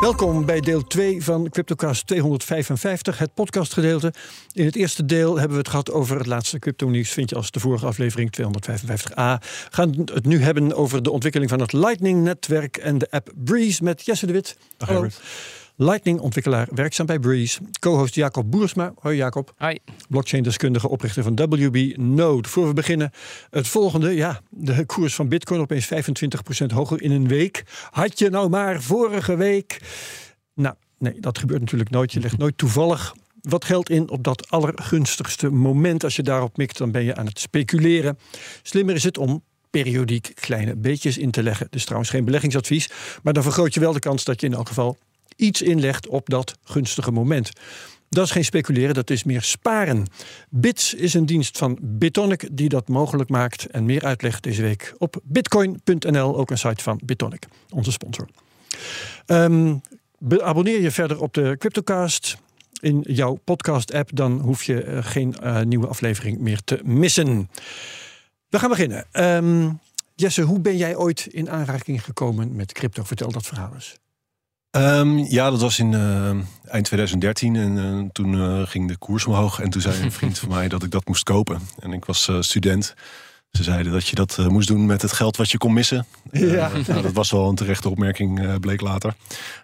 Welkom bij deel 2 van Cryptocast 255, het podcastgedeelte. In het eerste deel hebben we het gehad over het laatste crypto-nieuws. Vind je als de vorige aflevering 255a. We gaan het nu hebben over de ontwikkeling van het Lightning-netwerk en de app Breeze met Jesse de Wit. Dag, Hallo. Herbert. Lightning-ontwikkelaar, werkzaam bij Breeze. Co-host Jacob Boersma. Hoi Jacob. Hi. Blockchain-deskundige, oprichter van WB Node. Voor we beginnen, het volgende. Ja, de koers van Bitcoin opeens 25% hoger in een week. Had je nou maar vorige week. Nou, nee, dat gebeurt natuurlijk nooit. Je legt nooit toevallig wat geld in op dat allergunstigste moment. Als je daarop mikt, dan ben je aan het speculeren. Slimmer is het om periodiek kleine beetjes in te leggen. Dus trouwens geen beleggingsadvies. Maar dan vergroot je wel de kans dat je in elk geval iets inlegt op dat gunstige moment. Dat is geen speculeren, dat is meer sparen. Bits is een dienst van Bitonic die dat mogelijk maakt. En meer uitleg deze week op bitcoin.nl, ook een site van Bitonic, onze sponsor. Be- abonneer je verder op de Cryptocast in jouw podcast-app, dan hoef je eh, geen eh, nieuwe aflevering meer te missen. We gaan beginnen. Ehm, Jesse, hoe ben jij ooit in aanraking gekomen met crypto? Vertel dat verhaal eens. Ehm, ja, dat was in eh, eind 2013 en eh, toen eh, ging de koers omhoog. En toen zei een vriend van mij dat ik dat moest kopen. En ik was student. Ze zeiden dat je dat moest doen met het geld wat je kon missen. Ja. nou, dat was wel een terechte opmerking, bleek later.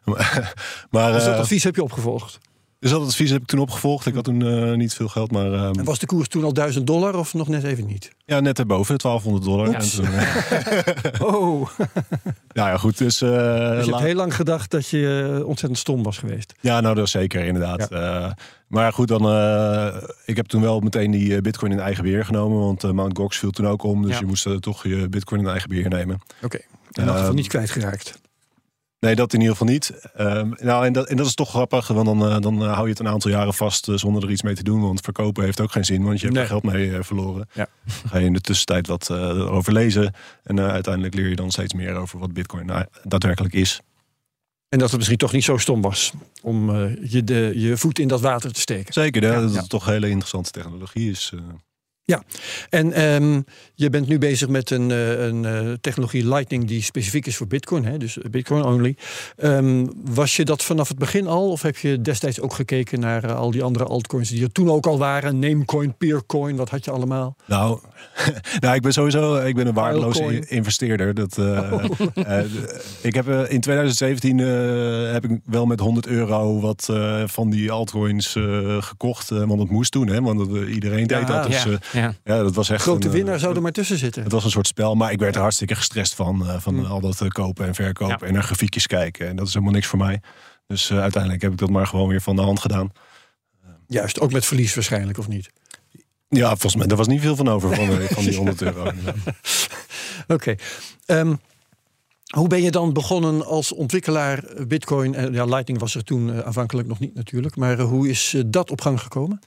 maar Dus dat advies heb je opgevolgd. Dus dat advies heb ik toen opgevolgd. Ik had toen eh, niet veel geld, maar ehm, En was de koers toen al 1000 dollar of nog net even niet? ja, net erboven, 1200 dollar. En toen, eh, Oh, nou ja, goed. Dus, eh, dus je hebt heel lang gedacht dat je ontzettend stom was geweest. Ja, nou dat is zeker, inderdaad. Eh, maar goed, dan, eh, ik heb toen wel meteen die eh, bitcoin in eigen beheer genomen. Want eh, Mt. Gox viel toen ook om. Dus Ja. je moest toch je bitcoin in eigen beheer nemen. Oké, in elk geval Ehm, niet kwijtgeraakt. Nee, dat in ieder geval niet. Ehm, nou, en dat, en dat is toch grappig. Want dan, eh, dan eh, hou je het een aantal jaren vast eh, zonder er iets mee te doen. Want verkopen heeft ook geen zin. Want je hebt Nee. er geld mee verloren. Ja. Ga je in de tussentijd wat erover lezen. En uiteindelijk leer je dan steeds meer over wat bitcoin nou, daadwerkelijk is. En dat het misschien toch niet zo stom was om je, de, je voet in dat water te steken. Zeker, hè, Ja, dat ja. het toch hele interessante technologie is. Eh. En ehm, je bent nu bezig met een, eh, een eh, technologie Lightning die specifiek is voor Bitcoin, hè? dus Bitcoin only. Ehm, was je dat vanaf het begin al, of heb je destijds ook gekeken naar eh, al die andere altcoins die er toen ook al waren? Namecoin, Peercoin, wat had je allemaal? Nou, nou, ik ben sowieso ik ben een waardeloze investeerder. Dat, d- ik heb in 2017 eh, heb ik wel met 100 euro wat van die altcoins gekocht. want het moest doen, hè? Want iedereen deed Ja, dat. Dus, ja, ja. ja, dat was echt Grote een, eh, winnaar zou er maar tussen zitten. Het was een soort spel, maar ik werd er hartstikke gestrest van. eh, van al dat eh, kopen en verkopen Ja. en naar grafiekjes kijken. En dat is helemaal niks voor mij. Dus eh, uiteindelijk heb ik dat maar gewoon weer van de hand gedaan. Juist, ook met verlies waarschijnlijk, of niet? Ja, volgens mij, er was niet veel van over van, eh, van die 100 euro. Oké. Ehm, hoe ben je dan begonnen als ontwikkelaar Bitcoin? Ja, Lightning was er toen aanvankelijk nog niet natuurlijk. Maar hoe is dat op gang gekomen?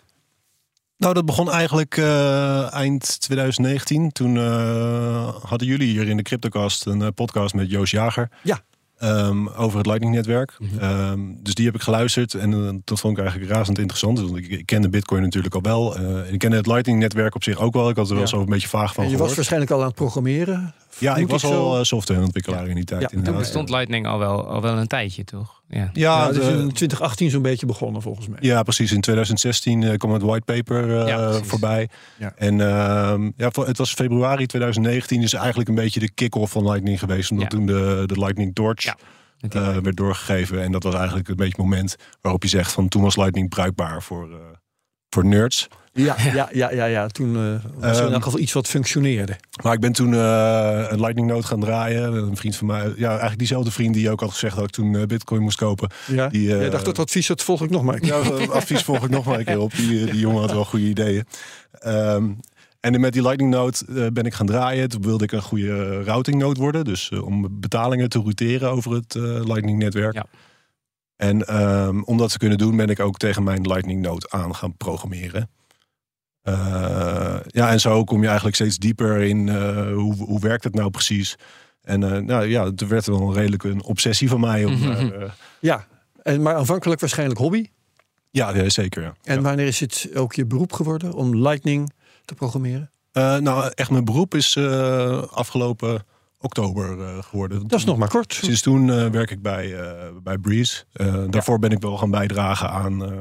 Nou, dat begon eigenlijk eh, eind 2019. Toen eh, hadden jullie hier in de Cryptocast een eh, podcast met Joost Jager. Ja. ehm, over het Lightning-netwerk. Ehm, dus die heb ik geluisterd en dat vond ik eigenlijk razend interessant. Want ik, ik kende Bitcoin natuurlijk al wel. eh, en ik kende het Lightning-netwerk op zich ook wel. Ik had er wel Ja. zo een beetje vaag van En je was waarschijnlijk al aan het programmeren. Ja, ik was ik al softwareontwikkelaar in die tijd. Ja, Toen bestond Lightning al wel, al wel een tijdje, toch? Ja. Ja, dus in 2018 zo'n beetje begonnen volgens mij. Ja, precies. In 2016 eh, kwam het whitepaper eh Ja, precies. voorbij. Ja. En ehm, ja, het was februari 2019, dus eigenlijk een beetje de kick-off van Lightning geweest. Omdat Ja. toen de, de Lightning Torch eh, werd doorgegeven. En dat was eigenlijk een beetje het moment waarop je zegt van toen was Lightning bruikbaar voor, eh, voor nerds. Ja, ja, ja, ja, ja. toen eh, was er in Ehm, elk geval iets wat functioneerde. Maar ik ben toen eh, een Lightning Node gaan draaien. Een vriend van mij, ja, eigenlijk diezelfde vriend die ook had gezegd dat ik toen eh, Bitcoin moest kopen. Ja. Die, Jij dacht dat advies, dat volg ik nog maar. Ja, dat advies volg ik nog maar een keer op. Die, die jongen had wel goede ideeën. Ehm, en met die Lightning Node eh, ben ik gaan draaien. Toen wilde ik een goede routing node worden. Dus om betalingen te routeren over het Lightning netwerk. Ja. En ehm, om dat te kunnen doen ben ik ook tegen mijn Lightning Node aan gaan programmeren. Eh, ja, en zo kom je eigenlijk steeds dieper in eh, hoe, hoe werkt het nou precies. En eh, nou ja, het werd wel een redelijk een obsessie van mij. Om, Mhm. eh, Ja, en, maar aanvankelijk waarschijnlijk hobby. ja, ja, zeker. Ja. En Ja. wanneer is het ook je beroep geworden om Lightning te programmeren? Eh, nou, echt mijn beroep is eh, afgelopen oktober eh, geworden. Dat is nog maar kort. Sinds toen eh, werk ik bij, eh, bij Breeze. Eh, daarvoor ben ik wel gaan bijdragen aan eh,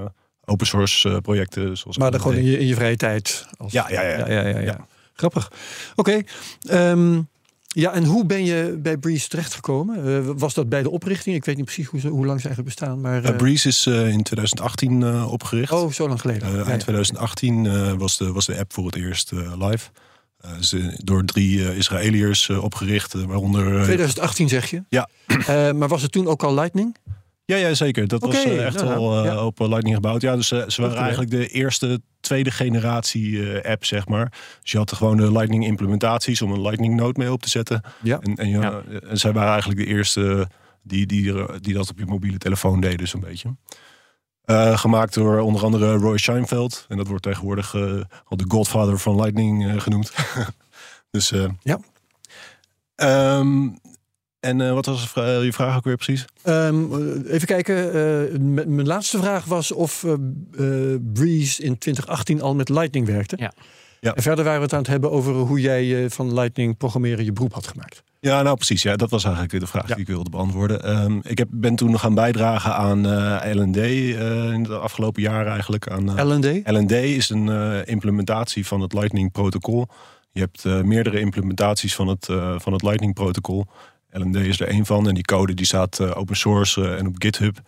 open source eh, projecten. Zoals Maar dan gewoon in je, in je vrije tijd. Als, Ja, ja, ja. ja, ja. Grappig. Oké. ehm, ja, en hoe ben je bij Breeze terechtgekomen? Eh, was dat bij de oprichting? Ik weet niet precies hoe, hoe lang ze eigenlijk bestaan. Maar, Eh, Breeze is in 2018 eh, opgericht. oh, zo lang geleden. Ja, ja. 2018 eh, was, de, was de app voor het eerst live. Ze door drie Israëliërs opgericht, waaronder... eh, 2018 zeg je? Ja. Maar was het toen ook al Lightning? Ja, ja, zeker. Dat was eh, echt nou, nou, al eh, ja. op eh, Lightning gebouwd. Ja, dus eh, ze waren eigenlijk de eerste, tweede generatie eh, app, zeg maar. Dus je had gewoon de Lightning implementaties om een Lightning node mee op te zetten. Ja. En, en, ja, en zij waren eigenlijk de eerste die, die, die dat op je mobiele telefoon deden, zo'n beetje. Eh, gemaakt door onder andere Roy Scheinfeld. En dat wordt tegenwoordig eh, al de godfather van Lightning eh, genoemd. dus eh, Ja. Ehm, en eh, wat was vra- je vraag ook weer precies? Ehm, eh, even kijken. eh, mijn laatste vraag was of eh, eh, Breeze in 2018 al met Lightning werkte. Ja. Ja. En verder waren we het aan het hebben over hoe jij eh, van Lightning programmeren je beroep had gemaakt. Ja, nou precies. Ja, dat was eigenlijk de vraag Ja. die ik wilde beantwoorden. Ehm, ik heb, ben toen nog gaan bijdragen aan eh LND eh, in de afgelopen jaren eigenlijk. Aan, eh, L&D? LND is een eh, implementatie van het Lightning protocol. Je hebt eh, meerdere implementaties van het, eh, van het Lightning protocol. LND is er één van en die code die staat eh, open source eh, en op GitHub.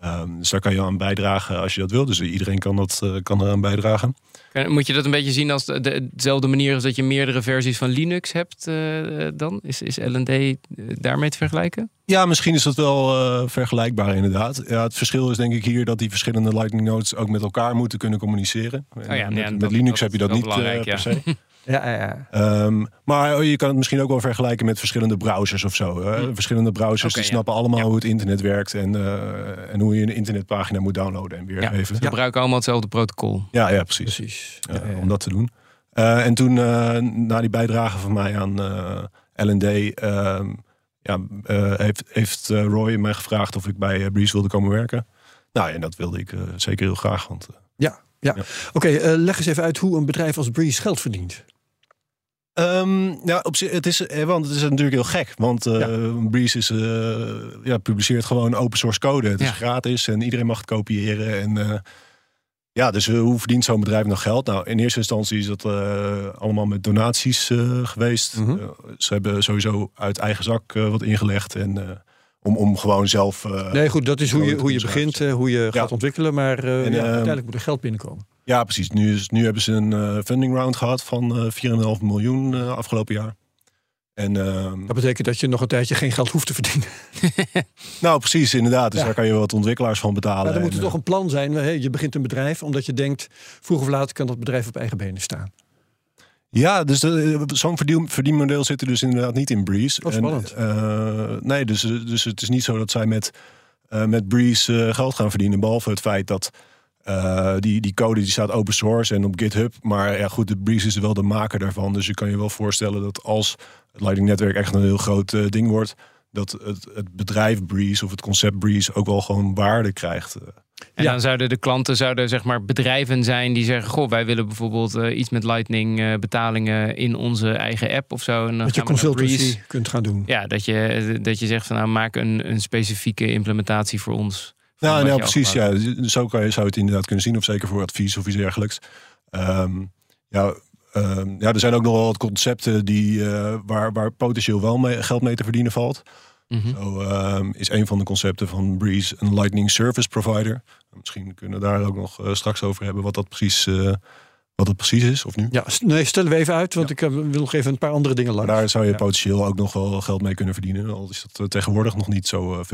Ehm, dus daar kan je aan bijdragen als je dat wil. Dus iedereen kan, dat, eh, kan eraan bijdragen. Kan- Moet je dat een beetje zien als de, de- dezelfde manier als dat je meerdere versies van Linux hebt eh, dan? Is, is LND eh, daarmee te vergelijken? Ja, misschien is dat wel eh, vergelijkbaar inderdaad. Ja, het verschil is denk ik hier dat die verschillende Lightning nodes ook met elkaar moeten kunnen communiceren. En Oh ja, met, ja, met dat- Linux dat heb je dat niet eh, per ja. se. Ja, ja, ja. Ehm, maar je kan het misschien ook wel vergelijken met verschillende browsers of zo. Hè? Hm. Verschillende browsers die ja. snappen allemaal Ja. hoe het internet werkt en, eh, en hoe je een internetpagina moet downloaden en weergeven. We gebruiken allemaal hetzelfde protocol. Ja, ja, precies. Precies. Om dat te doen. Eh, en toen, eh, na die bijdrage van mij aan eh LD, ehm, ja, eh, heeft, heeft Roy mij gevraagd of ik bij Breeze wilde komen werken. Nou, en dat wilde ik eh, zeker heel graag. Want Ja, ja. Ja. Oké, eh, leg eens even uit hoe een bedrijf als Breeze geld verdient. Ehm, ja, op zich, het is, want het is natuurlijk heel gek. Want Ja. Breeze is, eh, ja, publiceert gewoon open source code. Het is gratis en iedereen mag het kopiëren. En, eh, ja, dus hoe verdient zo'n bedrijf nog geld? Nou, in eerste instantie is dat allemaal met donaties geweest. Mhm. Ze hebben sowieso uit eigen zak wat ingelegd. En, om, om gewoon zelf... Nee, goed, dat is hoe je, hoe je begint, hoe je gaat ontwikkelen. Maar eh, En, ehm, uiteindelijk moet er geld binnenkomen. Ja, precies. Nu, is, nu hebben ze een eh, funding round gehad van eh 4,5 miljoen eh, afgelopen jaar. En ehm, Dat betekent dat je nog een tijdje geen geld hoeft te verdienen. Nou, precies, inderdaad. Dus Ja. daar kan je wat ontwikkelaars van betalen. Maar dan moet er toch een plan zijn. Je begint een bedrijf omdat je denkt... vroeg of laat kan dat bedrijf op eigen benen staan. eh, ja, dus eh, zo'n verdien, verdienmodel zit er dus inderdaad niet in Breeze. Oh, spannend. En, eh, nee, dus, dus het is niet zo dat zij met, eh, met Breeze eh, geld gaan verdienen. Behalve het feit dat eh, die, die code die staat open source en op GitHub. Maar ja, goed, de Breeze is wel de maker daarvan. Dus je kan je wel voorstellen dat als het Lightning Netwerk echt een heel groot eh, ding wordt... dat het, het bedrijf Breeze of het concept Breeze ook wel gewoon waarde krijgt. eh. En Ja. dan zouden de klanten zouden zeg maar bedrijven zijn die zeggen: Goh, wij willen bijvoorbeeld iets met Lightning betalingen in onze eigen app of zo. En dan Dat je consultancy Breeze. kunt gaan doen. Ja, dat je, dat je zegt van nou maak een, een specifieke implementatie voor ons. Van Nou, precies. Ja. Zo kan je, zou je het inderdaad kunnen zien. Of zeker voor advies of iets dergelijks. Ehm, ja, ehm, ja, er zijn ook nog wel wat concepten die, eh, waar, waar potentieel wel mee, geld mee te verdienen valt. Mhm. Zo ehm, is een van de concepten van Breeze een Lightning Service Provider. Misschien kunnen we daar ook nog eh, straks over hebben wat dat precies, eh, wat dat precies is. Of nu. Ja, nee, stellen we even uit, want ik wil nog even een paar andere dingen Maar langs. daar zou je Ja. potentieel ook nog wel geld mee kunnen verdienen. Al is dat tegenwoordig nog niet zo eh,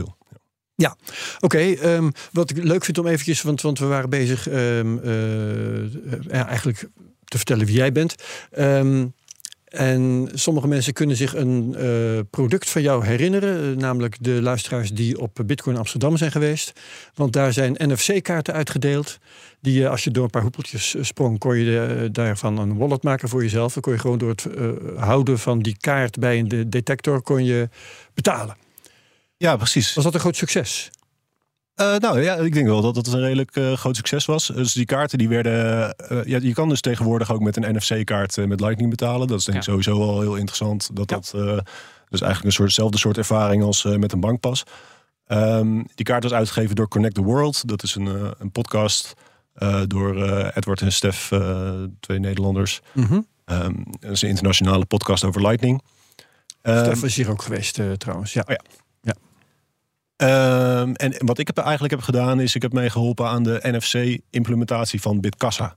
veel. Oké, ehm, wat ik leuk vind om eventjes, want, want we waren bezig ehm, eh, ja, eigenlijk te vertellen wie jij bent. Ehm, En sommige mensen kunnen zich een eh, product van jou herinneren, eh, namelijk de luisteraars die op Bitcoin Amsterdam zijn geweest. Want daar zijn NFC-kaarten uitgedeeld. Die als je door een paar hoepeltjes sprong, kon je daarvan een wallet maken voor jezelf. Dan kon je gewoon door het houden van die kaart bij een de- detector kon je betalen. Ja, precies. Was dat een groot succes? Eh, nou ja, ik denk wel dat het een redelijk eh, groot succes was. Dus die kaarten die werden. eh, ja, je kan dus tegenwoordig ook met een NFC-kaart met Lightning betalen. Dat is denk ik Ja. sowieso wel heel interessant. Dat Ja. dat. dus eigenlijk een soortzelfde soort ervaring als met een bankpas. Ehm, die kaart was uitgegeven door Connect the World. Dat is een, een podcast door Edward en Stef, twee Nederlanders. Ehm, dat is een internationale podcast over Lightning. Ehm, Stef is hier ook geweest trouwens. Ja. Oh ja. Ehm, en wat ik heb eigenlijk heb gedaan, is ik heb meegeholpen aan de NFC-implementatie van Bitkassa.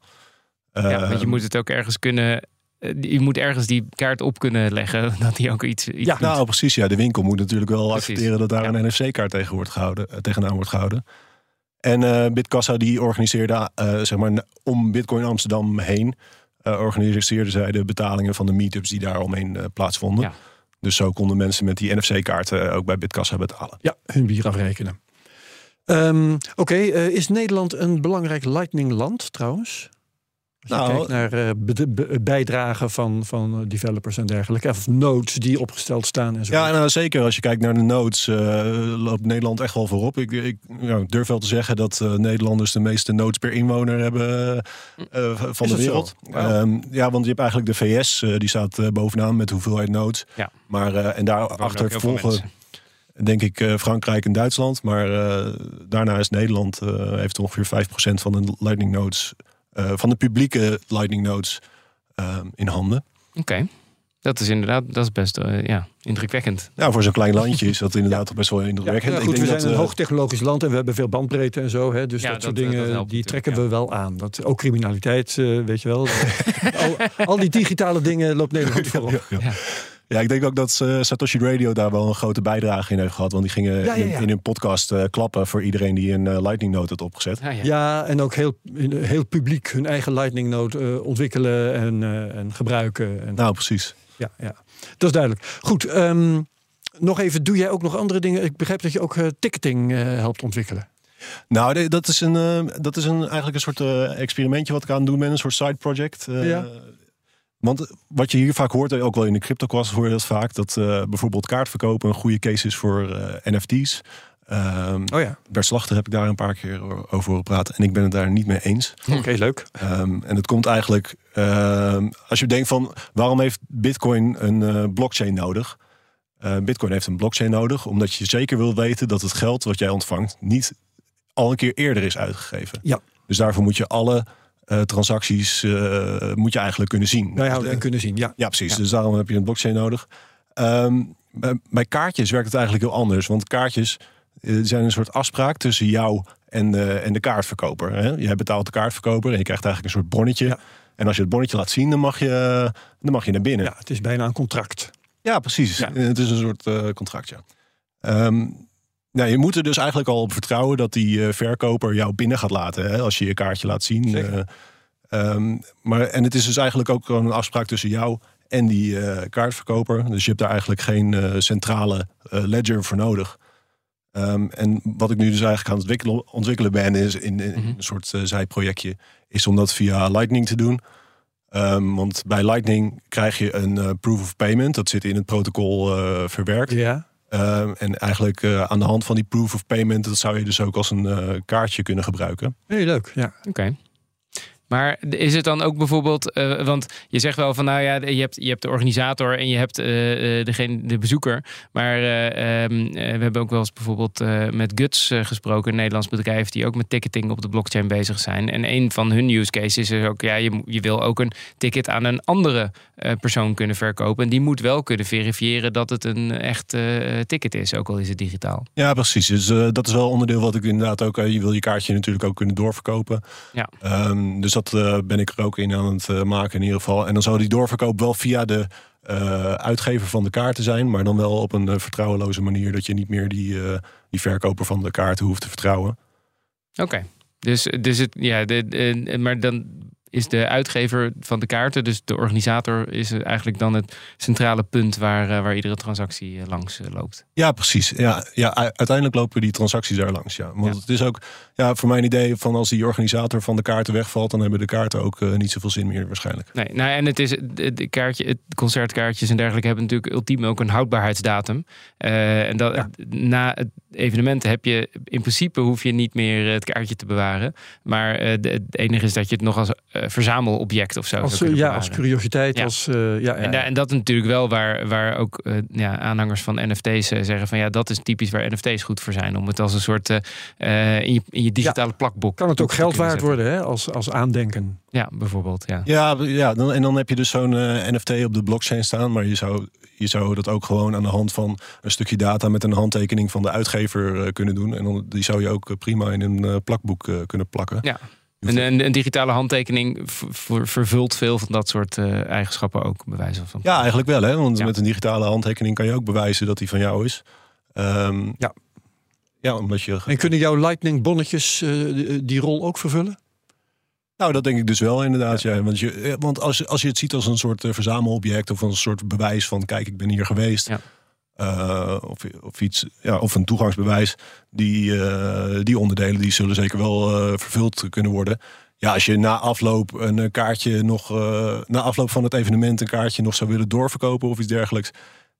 ja, want je Ehm, moet het ook ergens kunnen. eh, Je moet ergens die kaart op kunnen leggen dat die ook iets. iets Ja, doet. Nou, precies. Ja, de winkel moet natuurlijk wel Precies. accepteren dat daar Ja. een NFC-kaart tegen wordt gehouden, eh, tegenaan wordt gehouden. En eh Bitkassa die organiseerde, zeg maar, om Bitcoin Amsterdam heen, organiseerde zij de betalingen van de meetups die daar omheen plaatsvonden. Ja. Dus zo konden mensen met die NFC-kaarten ook bij Bitkassa betalen. ja, hun bier afrekenen. Ehm, Oké, eh, is Nederland een belangrijk Lightning-land trouwens? Als je Nou, kijkt naar eh, be- be- bijdragen van, van eh, developers en dergelijke. Of nodes die opgesteld staan en zo. Ja, nou, zeker. Als je kijkt naar de nodes, eh, loopt Nederland echt wel voorop. Ik, ik ja, durf wel te zeggen dat Nederlanders de meeste nodes per inwoner hebben van de wereld. Wauw. Ehm, ja, want je hebt eigenlijk de VS, die staat bovenaan met hoeveelheid nodes. Ja. Maar, en Er daarachter volgen, denk ik, Frankrijk en Duitsland. Maar eh, daarna is Nederland, heeft ongeveer 5% van de Lightning nodes, eh, van de publieke Lightning nodes eh, in handen. Oké. Dat is inderdaad, dat is best eh, ja, indrukwekkend. Nou, voor zo'n klein landje is dat inderdaad toch best wel Ja, indrukwekkend. ja, Ik goed, we denk zijn dat, een eh, hoogtechnologisch land en we hebben veel bandbreedte en zo. Hè, dus Ja, dat, soort dat, eh, dingen dat die trekken we wel aan. Dat, ook criminaliteit, eh, weet je wel. al, al die digitale dingen loopt Nederland voorop. Ja, ja. Ik denk ook dat eh, Satoshi Radio daar wel een grote bijdrage in heeft gehad. Want die gingen Ja, ja, in- ja. In, hun podcast eh, klappen voor iedereen die een eh, Lightning Node had opgezet. Ja, ja. Ja, en ook heel, heel publiek hun eigen Lightning Node eh, ontwikkelen en, eh, en gebruiken. En, Nou, precies. ja, ja, dat is duidelijk. Goed, ehm, nog even, doe jij ook nog andere dingen? Ik begrijp dat je ook eh, ticketing eh, helpt ontwikkelen. Nou, dat is, een, eh, dat is een, eigenlijk een soort eh, experimentje wat ik aan het doen ben. Een soort side project. eh, Ja. Want wat je hier vaak hoort, eh, ook wel in de cryptocast hoor je dat vaak, dat eh, bijvoorbeeld kaartverkopen een goede case is voor eh, NFT's. Ehm Oh ja, Bert Slachter heb ik daar een paar keer over horen praten en ik ben het daar niet mee eens. oké, leuk. Ehm, en het komt eigenlijk, ehm, als je denkt van waarom heeft Bitcoin een eh, blockchain nodig? Eh, Bitcoin heeft een blockchain nodig omdat je zeker wil weten dat het geld wat jij ontvangt niet al een keer eerder is uitgegeven. Ja. Dus daarvoor moet je alle eh, transacties eh, moet je eigenlijk kunnen zien. Bijhouden en kunnen zien, ja. ja, precies. Ja. Dus daarom heb je een blockchain nodig. Ehm, bij, bij kaartjes werkt het eigenlijk heel anders. Want kaartjes eh, zijn een soort afspraak tussen jou en de, en de kaartverkoper. Hè? Jij betaalt de kaartverkoper en je krijgt eigenlijk een soort bonnetje. Ja. En als je het bonnetje laat zien, dan mag je, dan mag je naar binnen. Ja, het is bijna een contract. Ja, precies. Ja. Het is een soort eh, contract, ja. Ehm, nou, je moet er dus eigenlijk al op vertrouwen dat die eh, verkoper jou binnen gaat laten. Hè, als je je kaartje laat zien. Eh, ehm, maar, en het is dus eigenlijk ook gewoon een afspraak tussen jou en die eh, kaartverkoper. Dus je hebt daar eigenlijk geen centrale ledger voor nodig. Ehm, en wat ik nu dus eigenlijk aan het ontwikkelen, ontwikkelen ben, is in, in Mhm. een soort zijprojectje, is om dat via Lightning te doen. Ehm, want bij Lightning krijg je een proof of payment. Dat zit in het protocol verwerkt. Ja, en eigenlijk eh, aan de hand van die proof of payment... dat zou je dus ook als een eh, kaartje kunnen gebruiken. heel leuk. Ja. Oké. Maar is het dan ook bijvoorbeeld, eh, want je zegt wel van nou ja, je hebt, je hebt de organisator en je hebt eh, eh, degene, de bezoeker. Maar eh, ehm, eh, we hebben ook wel eens bijvoorbeeld met Guts gesproken, een Nederlands bedrijf die ook met ticketing op de blockchain bezig zijn. En een van hun use cases is ook, ja, je, je wil ook een ticket aan een andere persoon kunnen verkopen. En die moet wel kunnen verifiëren dat het een echt ticket is, ook al is het digitaal. Ja, precies. Dus dat is wel onderdeel wat ik inderdaad ook... je wil je kaartje natuurlijk ook kunnen doorverkopen. Ja. Ehm, dus dat eh, ben ik er ook in aan het eh, maken in ieder geval. En dan zou die doorverkoop wel via de eh, uitgever van de kaarten zijn... maar dan wel op een vertrouweloze manier... dat je niet meer die, die verkoper van de kaarten hoeft te vertrouwen. Oké. Dus, dus het, ja, maar dan is de uitgever van de kaarten, dus de organisator, is eigenlijk dan het centrale punt waar, eh, waar iedere transactie eh, langs eh, loopt. Ja, precies. Ja, ja, uiteindelijk lopen die transacties daar langs. Ja. Want Ja. het is ook ja, voor mijn idee van als die organisator van de kaarten wegvalt, dan hebben de kaarten ook eh, niet zoveel zin meer waarschijnlijk. Nee, nou, en het is de, kaartje, het concertkaartjes en dergelijke hebben natuurlijk ultiem ook een houdbaarheidsdatum. Eh, en dat, na het evenement heb je in principe hoef je niet meer eh, het kaartje te bewaren. Maar eh, het enige is dat je het nog als eh, verzamelobject of zo Als, kunnen ja, als curiositeit. Ja. Als, eh, ja, ja, En, en dat is natuurlijk wel waar, waar ook eh, ja, aanhangers van NFT's eh, zeggen van ja, dat is typisch waar NFT's goed voor zijn. Om het als een soort eh, eh, in, je, in je digitale plakboek. kan het ook geld waard zetten. worden hè? Als, als aandenken. Ja, bijvoorbeeld. Ja. Ja, ja dan, en dan heb je dus zo'n eh, NFT op de blockchain staan, maar je zou, je zou dat ook gewoon aan de hand van een stukje data met een handtekening van de uitgever eh, kunnen doen. En dan, die zou je ook eh, prima in een eh, plakboek eh, kunnen plakken. Ja. Een, een, een digitale handtekening vervult veel van dat soort eh, eigenschappen ook, bij wijze van. Ja, eigenlijk wel, hè? Want Ja. met een digitale handtekening kan je ook bewijzen dat die van jou is. Ehm, Ja. Ja, omdat je. En kunnen jouw Lightning bonnetjes eh, die, die rol ook vervullen? Nou, dat denk ik dus wel inderdaad. Ja. Want, je, eh, want als, als je het ziet als een soort eh, verzamelobject of een soort bewijs van kijk, ik ben hier geweest. Ja. Eh, of, of iets, ja, of een toegangsbewijs. Die, eh, die onderdelen die zullen zeker wel eh, vervuld kunnen worden. Ja, als je na afloop een kaartje nog, na afloop van het evenement een kaartje nog zou willen doorverkopen of iets dergelijks.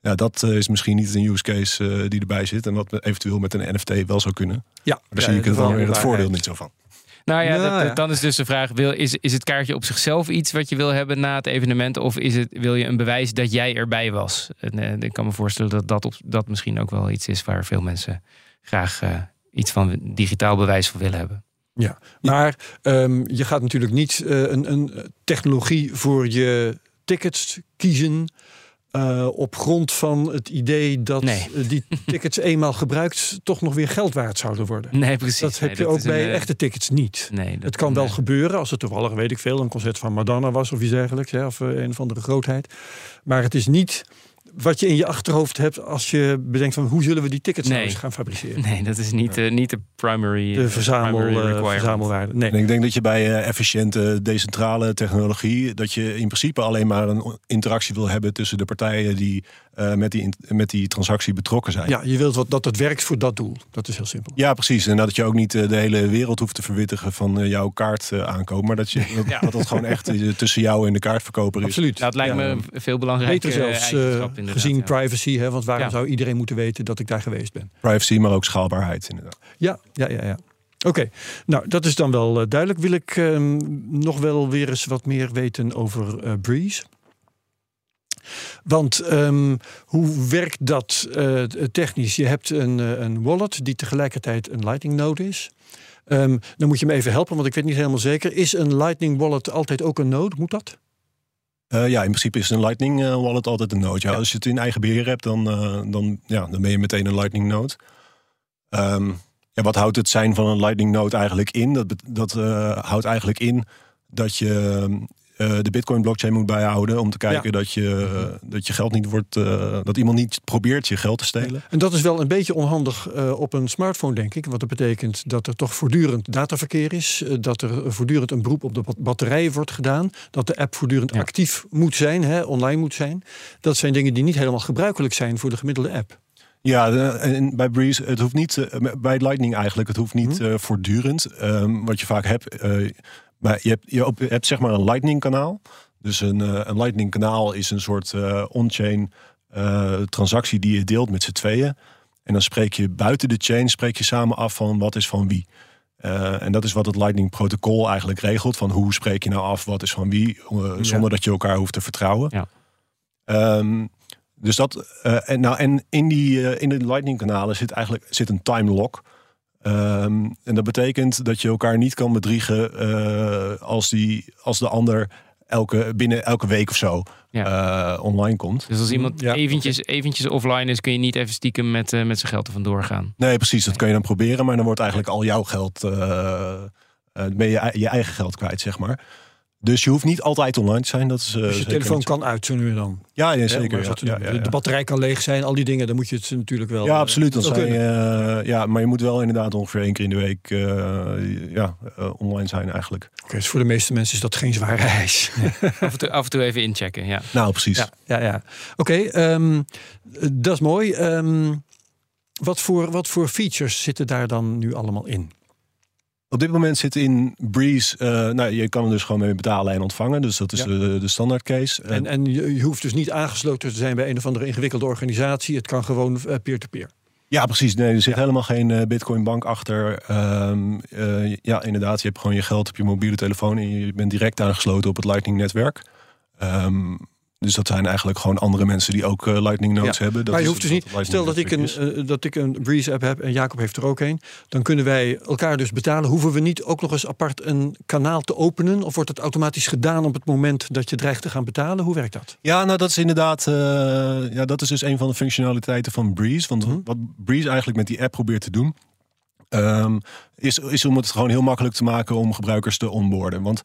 Ja, dat is misschien niet een use case die erbij zit. En wat eventueel met een NFT wel zou kunnen. Ja, Daar zie ik het dan weer het voordeel niet zo van. Nou ja, Nou dat- ja. dan is dus de vraag: wil, is, is het kaartje op zichzelf iets wat je wil hebben na het evenement? Of is het, wil je een bewijs dat jij erbij was? En, eh, ik kan me voorstellen dat dat, op, dat misschien ook wel iets is waar veel mensen graag eh, iets van digitaal bewijs voor willen hebben. Ja, maar ehm, je gaat natuurlijk niet eh, een, een technologie voor je tickets kiezen. Eh, op grond van het idee dat Nee. eh, die tickets eenmaal gebruikt toch nog weer geld waard zouden worden. Nee, precies. dat heb je ook een, bij eh, echte tickets niet. Nee, Het kan wel gebeuren als het toevallig, weet ik veel, een concert van Madonna was of iets dergelijks, hè, of een of andere grootheid. Maar het is niet wat je in je achterhoofd hebt als je bedenkt van hoe zullen we die tickets nou Nee. eens gaan fabriceren. Nee, dat is niet, niet de primary, De eh, verzamel, primary eh, verzamelwaarde. Nee. En ik denk dat je bij eh, efficiënte, decentrale technologie, dat je in principe alleen maar een interactie wil hebben tussen de partijen die eh, met, die, in- met die transactie betrokken zijn. Ja, je wilt wat, dat het werkt voor dat doel. Dat is heel simpel. Ja, precies. En dat je ook niet eh, de hele wereld hoeft te verwittigen van eh, jouw kaart eh, aankoop. Maar dat, je, dat, Ja. dat gewoon echt tussen jou en de kaartverkoper is. Absoluut. Het lijkt Ja. me veel belangrijker Beter zelfs eh, gezien privacy. Hè, want waarom Ja. zou iedereen moeten weten dat ik daar geweest ben? Privacy, maar ook schaalbaarheid inderdaad. Ja, ja, ja. ja. Oké, nou dat is dan wel duidelijk. Wil ik ehm, nog wel weer eens wat meer weten over eh, Breeze? Want ehm, hoe werkt dat eh, technisch? Je hebt een, eh, een wallet die tegelijkertijd een Lightning node is. Ehm, dan moet je me even helpen, want ik weet niet helemaal zeker. Is een Lightning wallet altijd ook een node? Moet dat? Eh, ja, in principe is een Lightning wallet altijd een node. Ja, Als je het in eigen beheer hebt, dan, dan, ja, dan ben je meteen een Lightning node. Ja, wat houdt het zijn van een Lightning node eigenlijk in? Dat, dat houdt eigenlijk in dat je eh, de Bitcoin blockchain moet bijhouden om te kijken dat, je, eh, dat je geld niet wordt, eh, dat iemand niet probeert je geld te stelen. En dat is wel een beetje onhandig eh, op een smartphone, denk ik. Want dat betekent dat er toch voortdurend dataverkeer is. dat er voortdurend een beroep op de bat- batterijen wordt gedaan. Dat de app voortdurend Ja. actief moet zijn, hè, online moet zijn. Dat zijn dingen die niet helemaal gebruikelijk zijn voor de gemiddelde app. Ja, en bij Breeze, het hoeft niet, bij Lightning eigenlijk, het hoeft niet eh, voortdurend. Ehm, wat je vaak hebt, eh, maar je hebt, je hebt zeg maar een Lightning kanaal. Dus een, eh, een Lightning kanaal is een soort eh, on-chain eh, transactie die je deelt met z'n tweeën. En dan spreek je buiten de chain, spreek je samen af van wat is van wie. En dat is wat het Lightning protocol eigenlijk regelt. Van hoe spreek je nou af wat is van wie, zonder dat je elkaar hoeft te vertrouwen. Ja. Ehm, dus dat, en, nou, en in, die, in de Lightning kanalen zit eigenlijk zit een time lock. Ehm, en dat betekent dat je elkaar niet kan bedriegen eh, als, die, als de ander elke, binnen elke week of zo eh, online komt. Dus als iemand Ja, eventjes, eventjes offline is, kun je niet even stiekem met, eh, met zijn geld er vandoor gaan. Nee, precies. Dat kan je dan proberen, maar dan wordt eigenlijk al jouw geld, eh, eh, ben je je eigen geld kwijt, zeg maar. Dus je hoeft niet altijd online te zijn. Dat is, uh, dus je telefoon kan uit zo nu en dan. Ja, ja zeker. Ja, ja, ja, de batterij kan leeg zijn, al die dingen. Dan moet je het natuurlijk wel. Ja, absoluut. Dan zijn, uh, ja, maar je moet wel inderdaad ongeveer één keer in de week uh, ja, online zijn eigenlijk. Oké, okay, dus voor de meeste mensen is dat geen zware reis. af, en toe, af en toe even inchecken. Ja. Nou, precies. Ja, ja, ja. Oké, okay, um, dat is mooi. Um, wat, voor, wat voor features zitten daar dan nu allemaal in? Op dit moment zit in Breeze, uh, nou, je kan er dus gewoon mee betalen en ontvangen. Dus dat is ja. de, de standaard case. En, en je, je, hoeft dus niet aangesloten te zijn bij een of andere ingewikkelde organisatie. Het kan gewoon peer-to-peer. Uh, peer -peer. Ja, precies. Nee, er zit ja. helemaal geen uh, Bitcoin bank achter. Um, uh, ja, inderdaad. Je hebt gewoon je geld op je mobiele telefoon en je bent direct aangesloten op het Lightning netwerk. Um, dus dat zijn eigenlijk gewoon andere mensen die ook uh, Lightning nodes ja. hebben. Dat maar je hoeft dus niet. Stel dat ik, een, uh, dat ik een Breeze app heb en Jacob heeft er ook een. Dan kunnen wij elkaar dus betalen. Hoeven we niet ook nog eens apart een kanaal te openen? Of wordt het automatisch gedaan op het moment dat je dreigt te gaan betalen? Hoe werkt dat? Ja, nou dat is inderdaad. Uh, ja, dat is dus een van de functionaliteiten van Breeze. Want mm-hmm. wat Breeze eigenlijk met die app probeert te doen. Um, is, is om het gewoon heel makkelijk te maken om gebruikers te onboorden. Want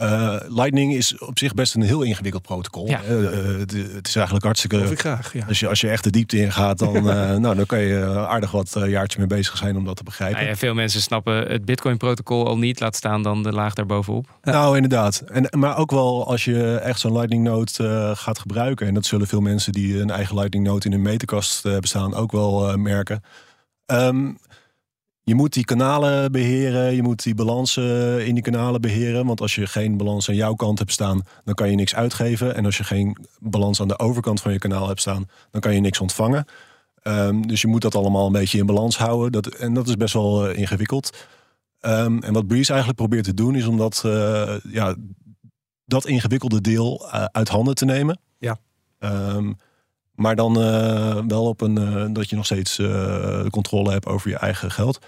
uh, Lightning is op zich best een heel ingewikkeld protocol. Ja. Uh, het, het, is eigenlijk hartstikke. ik graag. Ja. Als, je, als je echt de diepte ingaat, dan, uh, nou, dan kan je aardig wat jaartje mee bezig zijn om dat te begrijpen. Nou ja, veel mensen snappen het Bitcoin-protocol al niet, laat staan dan de laag daarbovenop. Ja. Nou, inderdaad. En, maar ook wel als je echt zo'n Lightning Node gaat gebruiken, en dat zullen veel mensen die een eigen Lightning Node in hun meterkast hebben staan ook wel merken. Um, je moet die kanalen beheren, je moet die balansen in die kanalen beheren. Want als je geen balans aan jouw kant hebt staan, dan kan je niks uitgeven. En als je geen balans aan de overkant van je kanaal hebt staan, dan kan je niks ontvangen. Um, dus je moet dat allemaal een beetje in balans houden. Dat, en dat is best wel uh, ingewikkeld. Um, en wat Breeze eigenlijk probeert te doen, is om dat, uh, ja, dat ingewikkelde deel uh, uit handen te nemen. Ja. Um, maar dan uh, wel op een uh, dat je nog steeds uh, controle hebt over je eigen geld.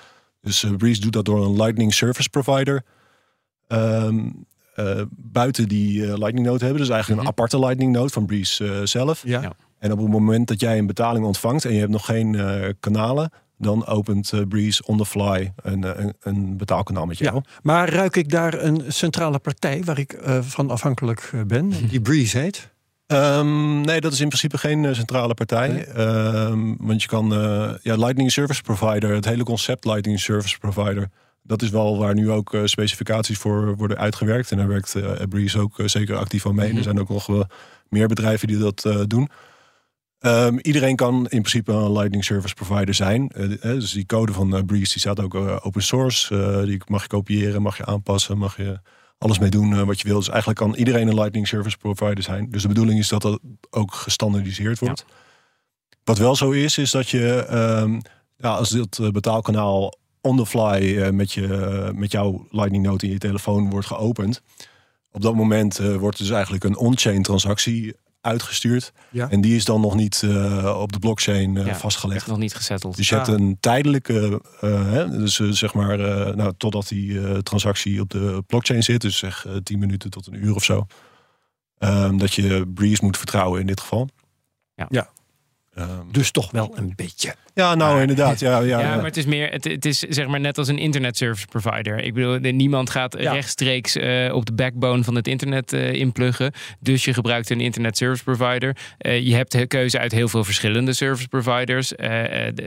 Dus Breeze doet dat door een Lightning Service Provider. Um, buiten die Lightning Node hebben. Dus eigenlijk mm -hmm. een aparte Lightning Node van Breeze zelf. Ja. ja. En op het moment dat jij een betaling ontvangt en je hebt nog geen kanalen, dan opent Breeze on the fly een, een, een betaalkanaal met jou. Ja, maar ruik ik daar een centrale partij waar ik van afhankelijk ben, die Breeze heet? Um, nee, dat is in principe geen uh, centrale partij. Nee. Um, want je kan, uh, ja, Lightning Service Provider, het hele concept Lightning Service Provider, dat is wel waar nu ook uh, specificaties voor worden uitgewerkt. En daar werkt Breeze ook zeker actief aan mee. Mm -hmm. Er zijn ook nog wel meer bedrijven die dat doen. Um, iedereen kan in principe een Lightning Service Provider zijn. dus die code van Breeze die staat ook open source. die mag je kopiëren, mag je aanpassen, mag je alles mee doen uh, wat je wil. Dus eigenlijk kan iedereen een Lightning Service Provider zijn. Dus de bedoeling is dat dat ook gestandardiseerd wordt. Ja. Wat wel zo is, is dat je um, ja, als dit betaalkanaal on the fly uh, met, je, met jouw Lightning Node in je telefoon wordt geopend. Op dat moment uh, wordt dus eigenlijk een on-chain transactie uitgestuurd. Ja. En die is dan nog niet uh, op de blockchain uh, ja, vastgelegd. nog niet gesetteld. Dus je hebt een tijdelijke, uh, hè, dus zeg maar, nou, totdat die transactie op de blockchain zit, dus zeg 10 minuten tot een uur of zo, um, dat je Breeze moet vertrouwen in dit geval. Ja. ja. Um, dus toch wel een beetje. Ja, nou maar, inderdaad. Ja, ja, ja, maar het is meer, het, het, is zeg maar net als een internet service provider. Ik bedoel, niemand gaat ja. rechtstreeks uh, op de backbone van het internet uh, inpluggen. Dus je gebruikt een internet service provider. Uh, je hebt de keuze uit heel veel verschillende service providers.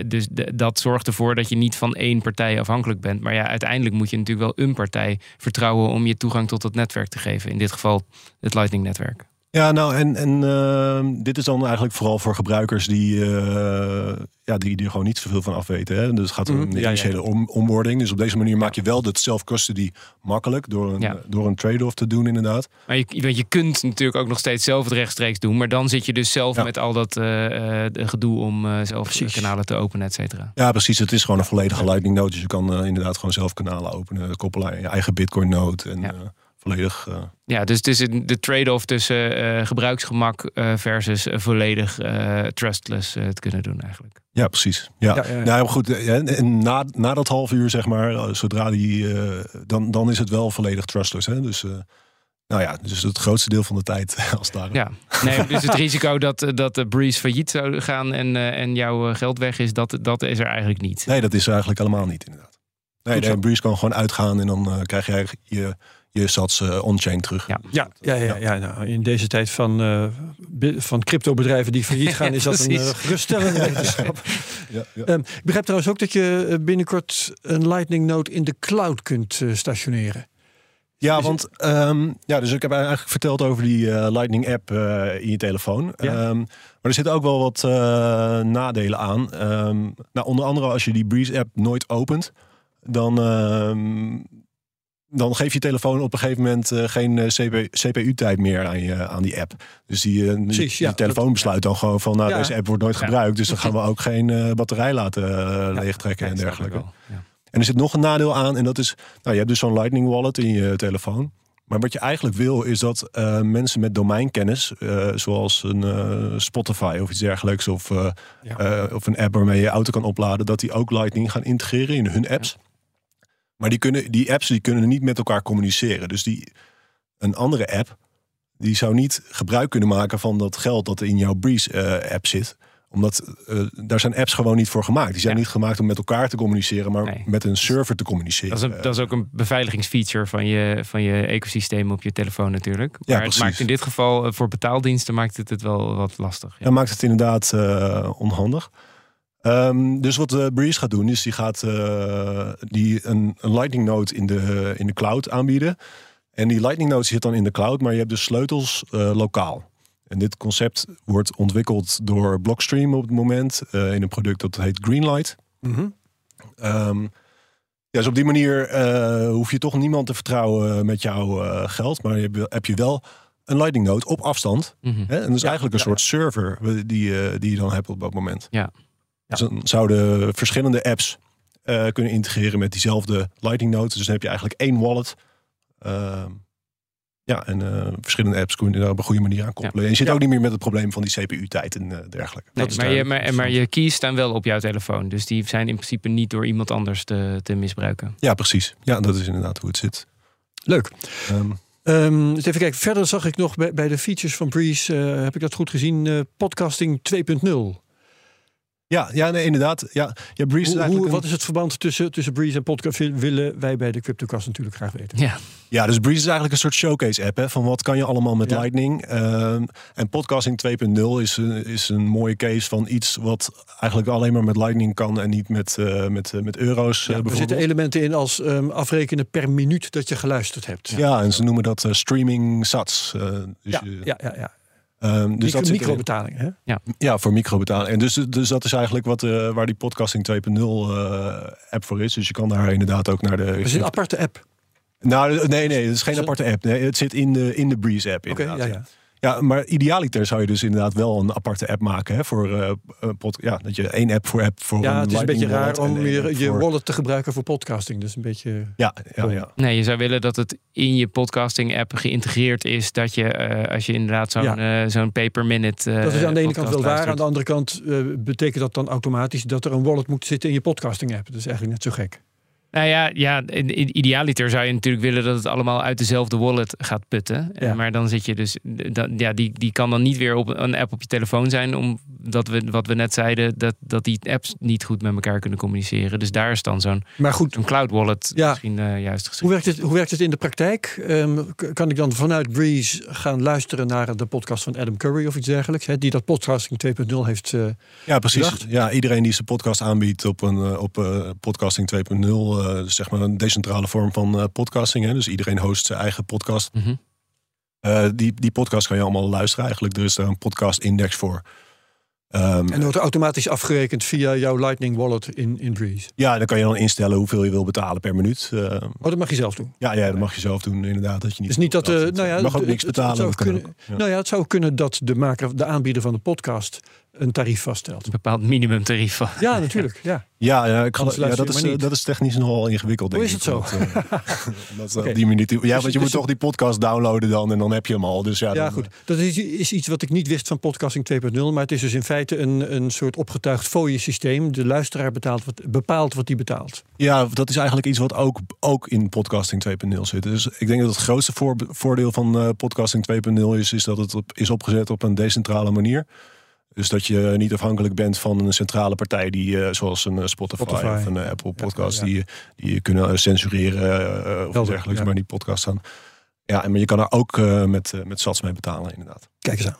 dus dat zorgt ervoor dat je niet van één partij afhankelijk bent. Maar ja, uiteindelijk moet je natuurlijk wel een partij vertrouwen om je toegang tot het netwerk te geven. In dit geval het Lightning netwerk. Ja, nou, en, en uh, dit is dan eigenlijk vooral voor gebruikers die, uh, ja, die, die er gewoon niet zoveel van afweten. Hè? Dus het gaat om mm, de initiële ja, ja. om, onboarding. Dus op deze manier maak je wel dat self-custody makkelijk door een, ja. door een trade-off te doen, inderdaad. Maar je, je kunt natuurlijk ook nog steeds zelf het rechtstreeks doen. Maar dan zit je dus zelf met al dat uh, gedoe om zelf precies. kanalen te openen, et cetera. Ja, precies. Het is gewoon een volledige Lightning node. Dus je kan inderdaad gewoon zelf kanalen openen, koppelen aan je eigen Bitcoin node. En, volledig. Uh... Ja, dus het is de trade-off tussen uh, gebruiksgemak uh, versus volledig trustless het kunnen doen eigenlijk. Ja, precies. Ja, ja, ja, ja. Nou, goed. En na, na dat half uur, zeg maar, zodra die, dan, dan is het wel volledig trustless. Hè? Dus. Nou ja, dus het grootste deel van de tijd als daar. Ja, nee, dus het risico dat, dat de Breeze failliet zou gaan en, en jouw geld weg is, dat, dat is er eigenlijk niet. Nee, dat is er eigenlijk helemaal niet, inderdaad. Nee, de Breeze kan gewoon uitgaan en dan uh, krijg je je, je on-chain terug. Ja. Ja, ja, ja, ja nou, in deze tijd van, eh bi- van cryptobedrijven die failliet gaan, is dat een eh, geruststellende wetenschap. Ja, ja. Ehm, ik begrijp trouwens ook dat je eh, binnenkort een Lightning Node in de cloud kunt stationeren. Ja, Is want ehm, ja, dus ik heb eigenlijk verteld over die eh, Lightning app eh, in je telefoon. Ja. Ehm, maar er zitten ook wel wat eh, nadelen aan. Ehm, nou, onder andere als je die Breeze app nooit opent, dan, ehm, dan geeft je telefoon op een gegeven moment eh, geen eh, CPU CPU-tijd meer aan, je, aan die app. Dus die, eh, Precies, die ja, telefoon dat- besluit dan gewoon van, nou, Ja. deze app wordt nooit Ja. gebruikt, dus dan gaan we ook geen batterij laten leegtrekken en dergelijke. En er zit nog een nadeel aan. En dat is, nou, je hebt dus zo'n Lightning Wallet in je telefoon. Maar wat je eigenlijk wil, is dat mensen met domeinkennis, zoals een Spotify of iets dergelijks, of, Ja. of een app waarmee je je auto kan opladen, dat die ook Lightning gaan integreren in hun apps. Maar die, kunnen, die apps die kunnen niet met elkaar communiceren. Dus die, een andere app, die zou niet gebruik kunnen maken van dat geld dat in jouw Breeze-app zit omdat eh, daar zijn apps gewoon niet voor gemaakt. Die zijn Ja. niet gemaakt om met elkaar te communiceren, maar Nee. met een server te communiceren. Dat is, een, dat is ook een beveiligingsfeature van je, van je ecosysteem op je telefoon natuurlijk. Ja, Maar het precies. maakt in dit geval eh, voor betaaldiensten maakt het het wel wat lastig. Ja. Dat maakt het inderdaad eh, onhandig. Ehm, dus wat eh, Breeze gaat doen, is die gaat eh, die een, een Lightning Node in de, in de cloud aanbieden. En die Lightning Node zit dan in de cloud, maar je hebt dus sleutels eh, lokaal. En dit concept wordt ontwikkeld door Blockstream op het moment eh, in een product dat heet Greenlight. Mhm. Ehm, ja, dus op die manier eh, hoef je toch niemand te vertrouwen met jouw eh, geld. Maar je heb je wel een Lightning Node op afstand. Mhm. Hè? En dat is Ja, eigenlijk een ja, soort server die, eh, die je dan hebt op dat moment. Ja. Dus dan zouden verschillende apps eh, kunnen integreren met diezelfde Lightning Node. Dus dan heb je eigenlijk één wallet. Ehm, ja, en eh, verschillende apps kun je daar op een goede manier aan koppelen. En je zit Ja. ook niet meer met het probleem van die CPU-tijd en eh, dergelijke. Nee, maar, je, maar, maar je keys staan wel op jouw telefoon. Dus die zijn in principe niet door iemand anders te, te misbruiken. Ja, precies. Ja, dat is inderdaad hoe het zit. Leuk. Ehm, Ehm, eens even kijken. Verder zag ik nog bij, bij de features van Breeze, heb ik dat goed gezien, eh, podcasting 2.0. ja, ja nee, inderdaad. Ja, ja Breeze is Hoe, eigenlijk hoe, een- wat is het verband tussen, tussen Breeze en podcast? Willen wij bij de CryptoCast natuurlijk graag weten. Ja, Ja, dus Breeze is eigenlijk een soort showcase app. Hè, van wat kan je allemaal met Ja. Lightning. Ehm, en podcasting 2.0 is, een- is een mooie case van iets wat eigenlijk alleen maar met Lightning kan en niet met, eh, met, eh, met euro's. eh, er zitten elementen in als ehm, afrekenen per minuut dat je geluisterd hebt. Ja, en ze noemen dat eh, streaming sats. eh, dus ja, je- ja, ja, ja. Ehm, dus dat microbetalingen. Hè? Ja, voor microbetaling. En dus, dus dat is eigenlijk wat, eh, waar die podcasting 2.0 eh, app voor is. Dus je kan daar inderdaad ook naar de. Dat is een aparte app. Nou, nee, nee, het is geen aparte app. Nee, het zit in de, in de Breeze app. Oké, Inderdaad. ja, ja. Ja, maar idealiter zou je dus inderdaad wel een aparte app maken. Hè, voor, eh, een pod, ja, dat je één app voor app voor Ja, het is een beetje raar om je, app je voor- wallet te gebruiken voor podcasting. Dus een beetje. Ja, ja, ja. Nee, je zou willen dat het in je podcasting app geïntegreerd is. Dat je, eh, als je inderdaad zo'n zo'n pay per minute. eh, dat is aan de ene kant wel waar. Aan de andere kant eh, betekent dat dan automatisch dat er een wallet moet zitten in je podcasting app. Dat is eigenlijk net zo gek. Nou ja, ja in, in- idealiter zou je natuurlijk willen dat het allemaal uit dezelfde wallet gaat putten. Eh, Ja. Maar dan zit je dus, ja, die, die kan dan niet weer op een app op je telefoon zijn, omdat we, wat we net zeiden, dat, dat die apps niet goed met elkaar kunnen communiceren. Dus daar is dan zo'n Maar goed, zo'n cloud wallet Ja. misschien eh, juist geschikt. Hoe werkt het, hoe werkt het in de praktijk? Ehm, kan ik dan vanuit Breeze gaan luisteren naar de podcast van Adam Curry of iets dergelijks? Hè, die dat podcasting 2.0 heeft. eh, Ja, precies. Bedacht? Ja, iedereen die zijn podcast aanbiedt op, een, op eh, podcasting 2.0, eh, zeg maar een decentrale vorm van eh, podcasting. Hè, dus iedereen host zijn eigen podcast. Mhm. Eh, die, die podcast kan je allemaal luisteren eigenlijk. Er is daar een podcast index voor. Ehm, en dat wordt automatisch afgerekend via jouw Lightning wallet in, in Breeze. ja, dan kan je dan instellen hoeveel je wil betalen per minuut. Oh, dat mag je zelf doen. ja, ja, dat mag je zelf doen inderdaad. Dat je niet Dus niet dat, eh, dat- nou ja, je mag ook niks het- het betalen. zou kunnen- ook. Ja. Nou ja, het zou kunnen dat de maker, de aanbieder van de podcast, een tarief vaststelt. Een bepaald minimumtarief. van- Ja, natuurlijk. Ja. Ja, ja, ik ja dat, is, eh, dat is technisch nogal ingewikkeld. Hoe is ik, het zo? Dat, eh, eh, die manier. Ja, Dus- want je dus- moet toch die podcast downloaden dan en dan heb je hem al. Dus ja, Ja, dan, goed. Dat is, is iets wat ik niet wist van podcasting 2.0. Maar het is dus in feite een, een soort opgetuigd fooie-systeem. De luisteraar betaalt wat, bepaalt wat hij betaalt. Ja, dat is eigenlijk iets wat ook, ook in podcasting 2.0 zit. Dus ik denk dat het grootste voor- voordeel van eh, podcasting 2.0 is, is dat het op, is opgezet op een decentrale manier. Dus dat je niet afhankelijk bent van een centrale partij die, eh, zoals een eh, Spotify, Spotify. of een eh, Apple Podcast, ja. die, die je kunnen censureren uh, of Helder, dergelijks, ja. maar niet podcast staan. Ja, en maar je kan er ook met, met sats mee betalen, inderdaad. Kijk eens aan.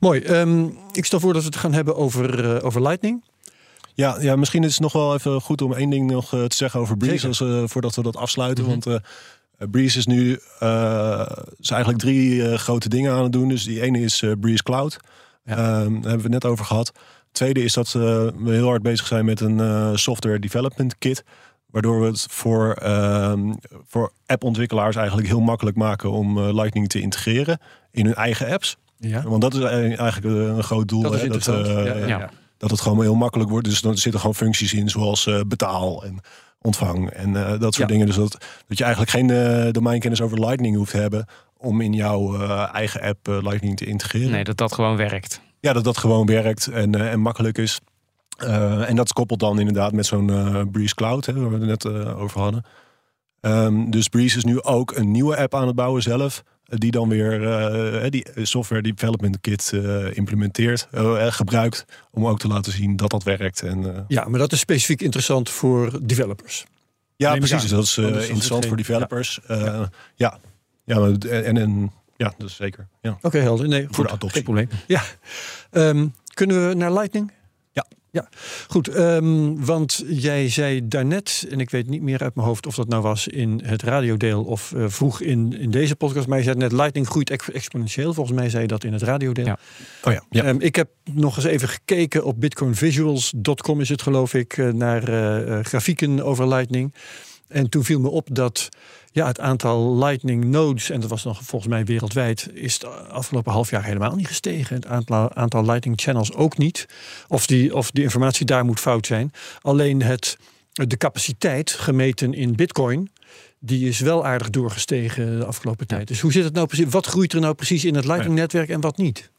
Mooi. Ehm, ik stel voor dat we het gaan hebben over, over Lightning. Ja, ja, misschien is het nog wel even goed om één ding nog te zeggen over Breeze, als, voordat we dat afsluiten. Mhm. Want Breeze is nu is eigenlijk drie grote dingen aan het doen. Dus die ene is Breeze Cloud. Ja. Ehm, daar hebben we het net over gehad. Tweede is dat eh, we heel hard bezig zijn met een eh, software development kit. Waardoor we het voor, ehm, voor appontwikkelaars eigenlijk heel makkelijk maken om eh, Lightning te integreren in hun eigen apps. Ja, Want dat is eigenlijk eh, een groot doel. dat hè, ja, ja, ja. dat het gewoon heel makkelijk wordt. Dus dan zitten gewoon functies in zoals betaal en ontvang en dat soort dingen. Dus dat, dat je eigenlijk geen domeinkennis over Lightning hoeft te hebben om in jouw eh, eigen app eh, Lightning te integreren. Nee, dat dat gewoon werkt. Ja, dat dat gewoon werkt en, eh, en makkelijk is. Eh, en dat koppelt dan inderdaad met zo'n eh, Breeze Cloud, hè, waar we het net eh, over hadden. Ehm, dus Breeze is nu ook een nieuwe app aan het bouwen zelf. Die dan weer eh, die software development kit eh, implementeert, eh, gebruikt. Om ook te laten zien dat dat werkt. En, eh, Ja, maar dat is specifiek interessant voor developers. ja, precies. aan. Dat is Want dat is interessant voor developers. Ja, ja. Ja maar, en, en ja, dat is zeker. Ja. Oké, helder. Nee, Voor goed, de adoptie. Geen probleem. Ja. Ehm, kunnen we naar Lightning? Ja. Ja, goed. ehm, want jij zei daarnet, en ik weet niet meer uit mijn hoofd of dat nou was in het radiodeel of eh, vroeg in, in deze podcast, maar je zei net Lightning groeit ex- exponentieel. Volgens mij zei je dat in het radiodeel. Ja. Oh ja, ja. Ehm, ik heb nog eens even gekeken op bitcoinvisuals.com is het geloof ik, eh, naar eh, grafieken over Lightning. En toen viel me op dat ja, het aantal Lightning nodes, en dat was nog volgens mij wereldwijd, is het afgelopen half jaar helemaal niet gestegen. Het aantal, aantal Lightning channels ook niet. Of die, of die informatie daar moet fout zijn. Alleen het, de capaciteit gemeten in bitcoin, die is wel aardig doorgestegen de afgelopen tijd. Dus hoe zit het nou precies? Wat groeit er nou precies in het Lightning-netwerk en wat niet?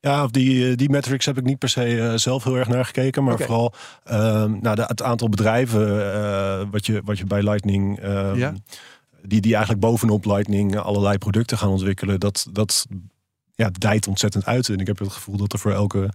Ja, of die, eh, die metrics heb ik niet per se eh, zelf heel erg naar gekeken. Maar vooral ehm, nou, de, het aantal bedrijven eh, wat, je, wat je bij Lightning... ehm, Ja. Die, die eigenlijk bovenop Lightning allerlei producten gaan ontwikkelen. Dat, dat ja, dijt ontzettend uit. En ik heb het gevoel dat er voor elke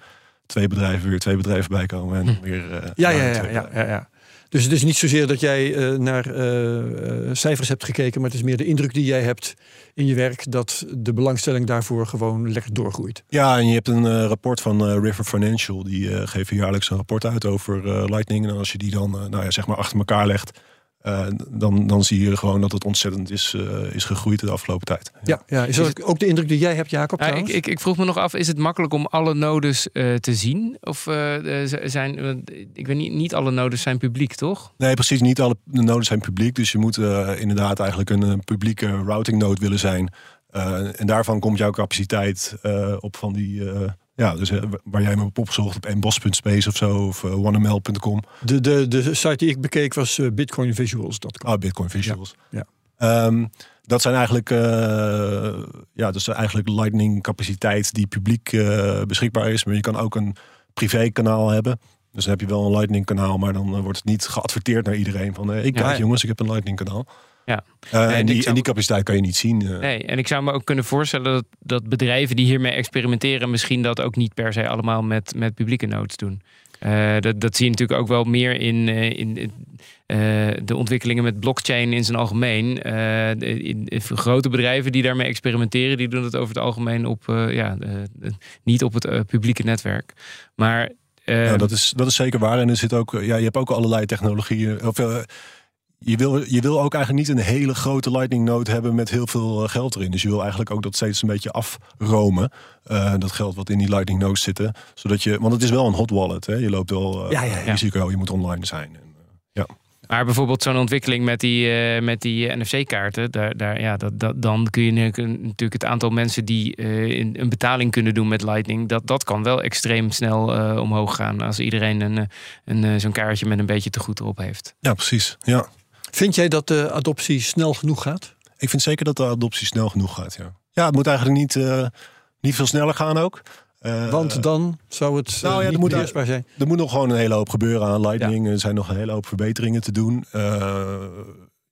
twee bedrijven weer twee bedrijven bij komen. En weer, eh, Ja, ja, ja, ja, ja, ja. Dus het is niet zozeer dat jij eh, naar eh, cijfers hebt gekeken, maar het is meer de indruk die jij hebt in je werk dat de belangstelling daarvoor gewoon lekker doorgroeit. Ja, en je hebt een rapport van River Financial. Die geven jaarlijks een rapport uit over Lightning. En als je die dan nou ja, zeg maar achter elkaar legt, eh, dan, dan zie je gewoon dat het ontzettend is, eh, is gegroeid de afgelopen tijd. Ja, ja. Is dat ook de indruk die jij hebt, Jacob? Ja, ik, ik, ik vroeg me nog af, is het makkelijk om alle nodes eh, te zien? Of zijn, want ik weet niet, niet alle nodes zijn publiek, toch? Nee, precies. Niet alle noden zijn publiek. Dus je moet inderdaad eigenlijk een, publieke routing node willen zijn. Eh, en daarvan komt jouw capaciteit eh, op van die... eh, ja, dus eh, waar jij me op opgezocht op mbos.space of zo, of uh, oneml.com. de, de, de site die ik bekeek was eh, bitcoinvisuals.com. Ah, Bitcoin Visuals. Ja, Ehm, dat zijn eigenlijk, eh, ja, dat is eigenlijk Lightning capaciteit die publiek eh, beschikbaar is. Maar je kan ook een privé kanaal hebben. Dus dan heb je wel een Lightning kanaal, maar dan eh, wordt het niet geadverteerd naar iedereen van eh, ik Ja. kijk jongens, ik heb een Lightning kanaal. Ja. Eh, en die, zou- en die capaciteit kan je niet zien. eh. Nee, en ik zou me ook kunnen voorstellen dat, dat bedrijven die hiermee experimenteren, misschien dat ook niet per se allemaal met, met publieke nodes doen. Eh, dat, dat zie je natuurlijk ook wel meer in, in de ontwikkelingen met blockchain in zijn algemeen. In, in grote bedrijven die daarmee experimenteren, die doen het over het algemeen op, ja, niet op het publieke netwerk. Maar Ja, dat, is, dat is zeker waar. En er zit ook, ja, je hebt ook allerlei technologieën. Of, je, wil, je wil ook eigenlijk niet een hele grote Lightning node hebben met heel veel eh, geld erin. Dus je wil eigenlijk ook dat steeds een beetje afromen. eh, dat geld wat in die Lightning nodes zitten. Zodat je, want het is wel een hot wallet. Hè? Je loopt wel eh, Ja, ja, ja. risico, je moet online zijn. En, eh, ja. Maar bijvoorbeeld zo'n ontwikkeling met die, eh, met die NFC-kaarten, daar, daar, ja, dat, dat, dan kun je natuurlijk het aantal mensen die eh, in- een betaling kunnen doen met Lightning, dat, dat kan wel extreem snel eh, omhoog gaan als iedereen een, een, zo'n kaartje met een beetje te goed erop heeft. ja, precies. Ja. Vind jij dat de adoptie snel genoeg gaat? Ik vind zeker dat de adoptie snel genoeg gaat. Ja, ja het moet eigenlijk niet, eh, niet veel sneller gaan ook. Eh, Want dan zou het nou eh, ja, niet er moet- beheersbaar zijn. Er moet nog gewoon een hele hoop gebeuren aan Lightning. Er zijn nog een hele hoop verbeteringen te doen. Eh,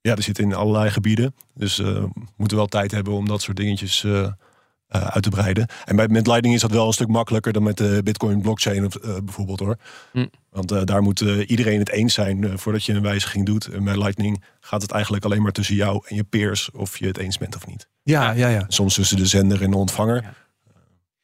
ja, er zitten in allerlei gebieden. Dus eh, we moeten wel tijd hebben om dat soort dingetjes uit te breiden. En bij, met Lightning is dat wel een stuk makkelijker dan met de Bitcoin blockchain of, eh, bijvoorbeeld hoor. Hm. Want eh, daar moet eh, iedereen het eens zijn eh, voordat je een wijziging doet. En bij Lightning gaat het eigenlijk alleen maar tussen jou en je peers of je het eens bent of niet. Ja, ja, ja. Soms tussen de zender en de ontvanger. Ja.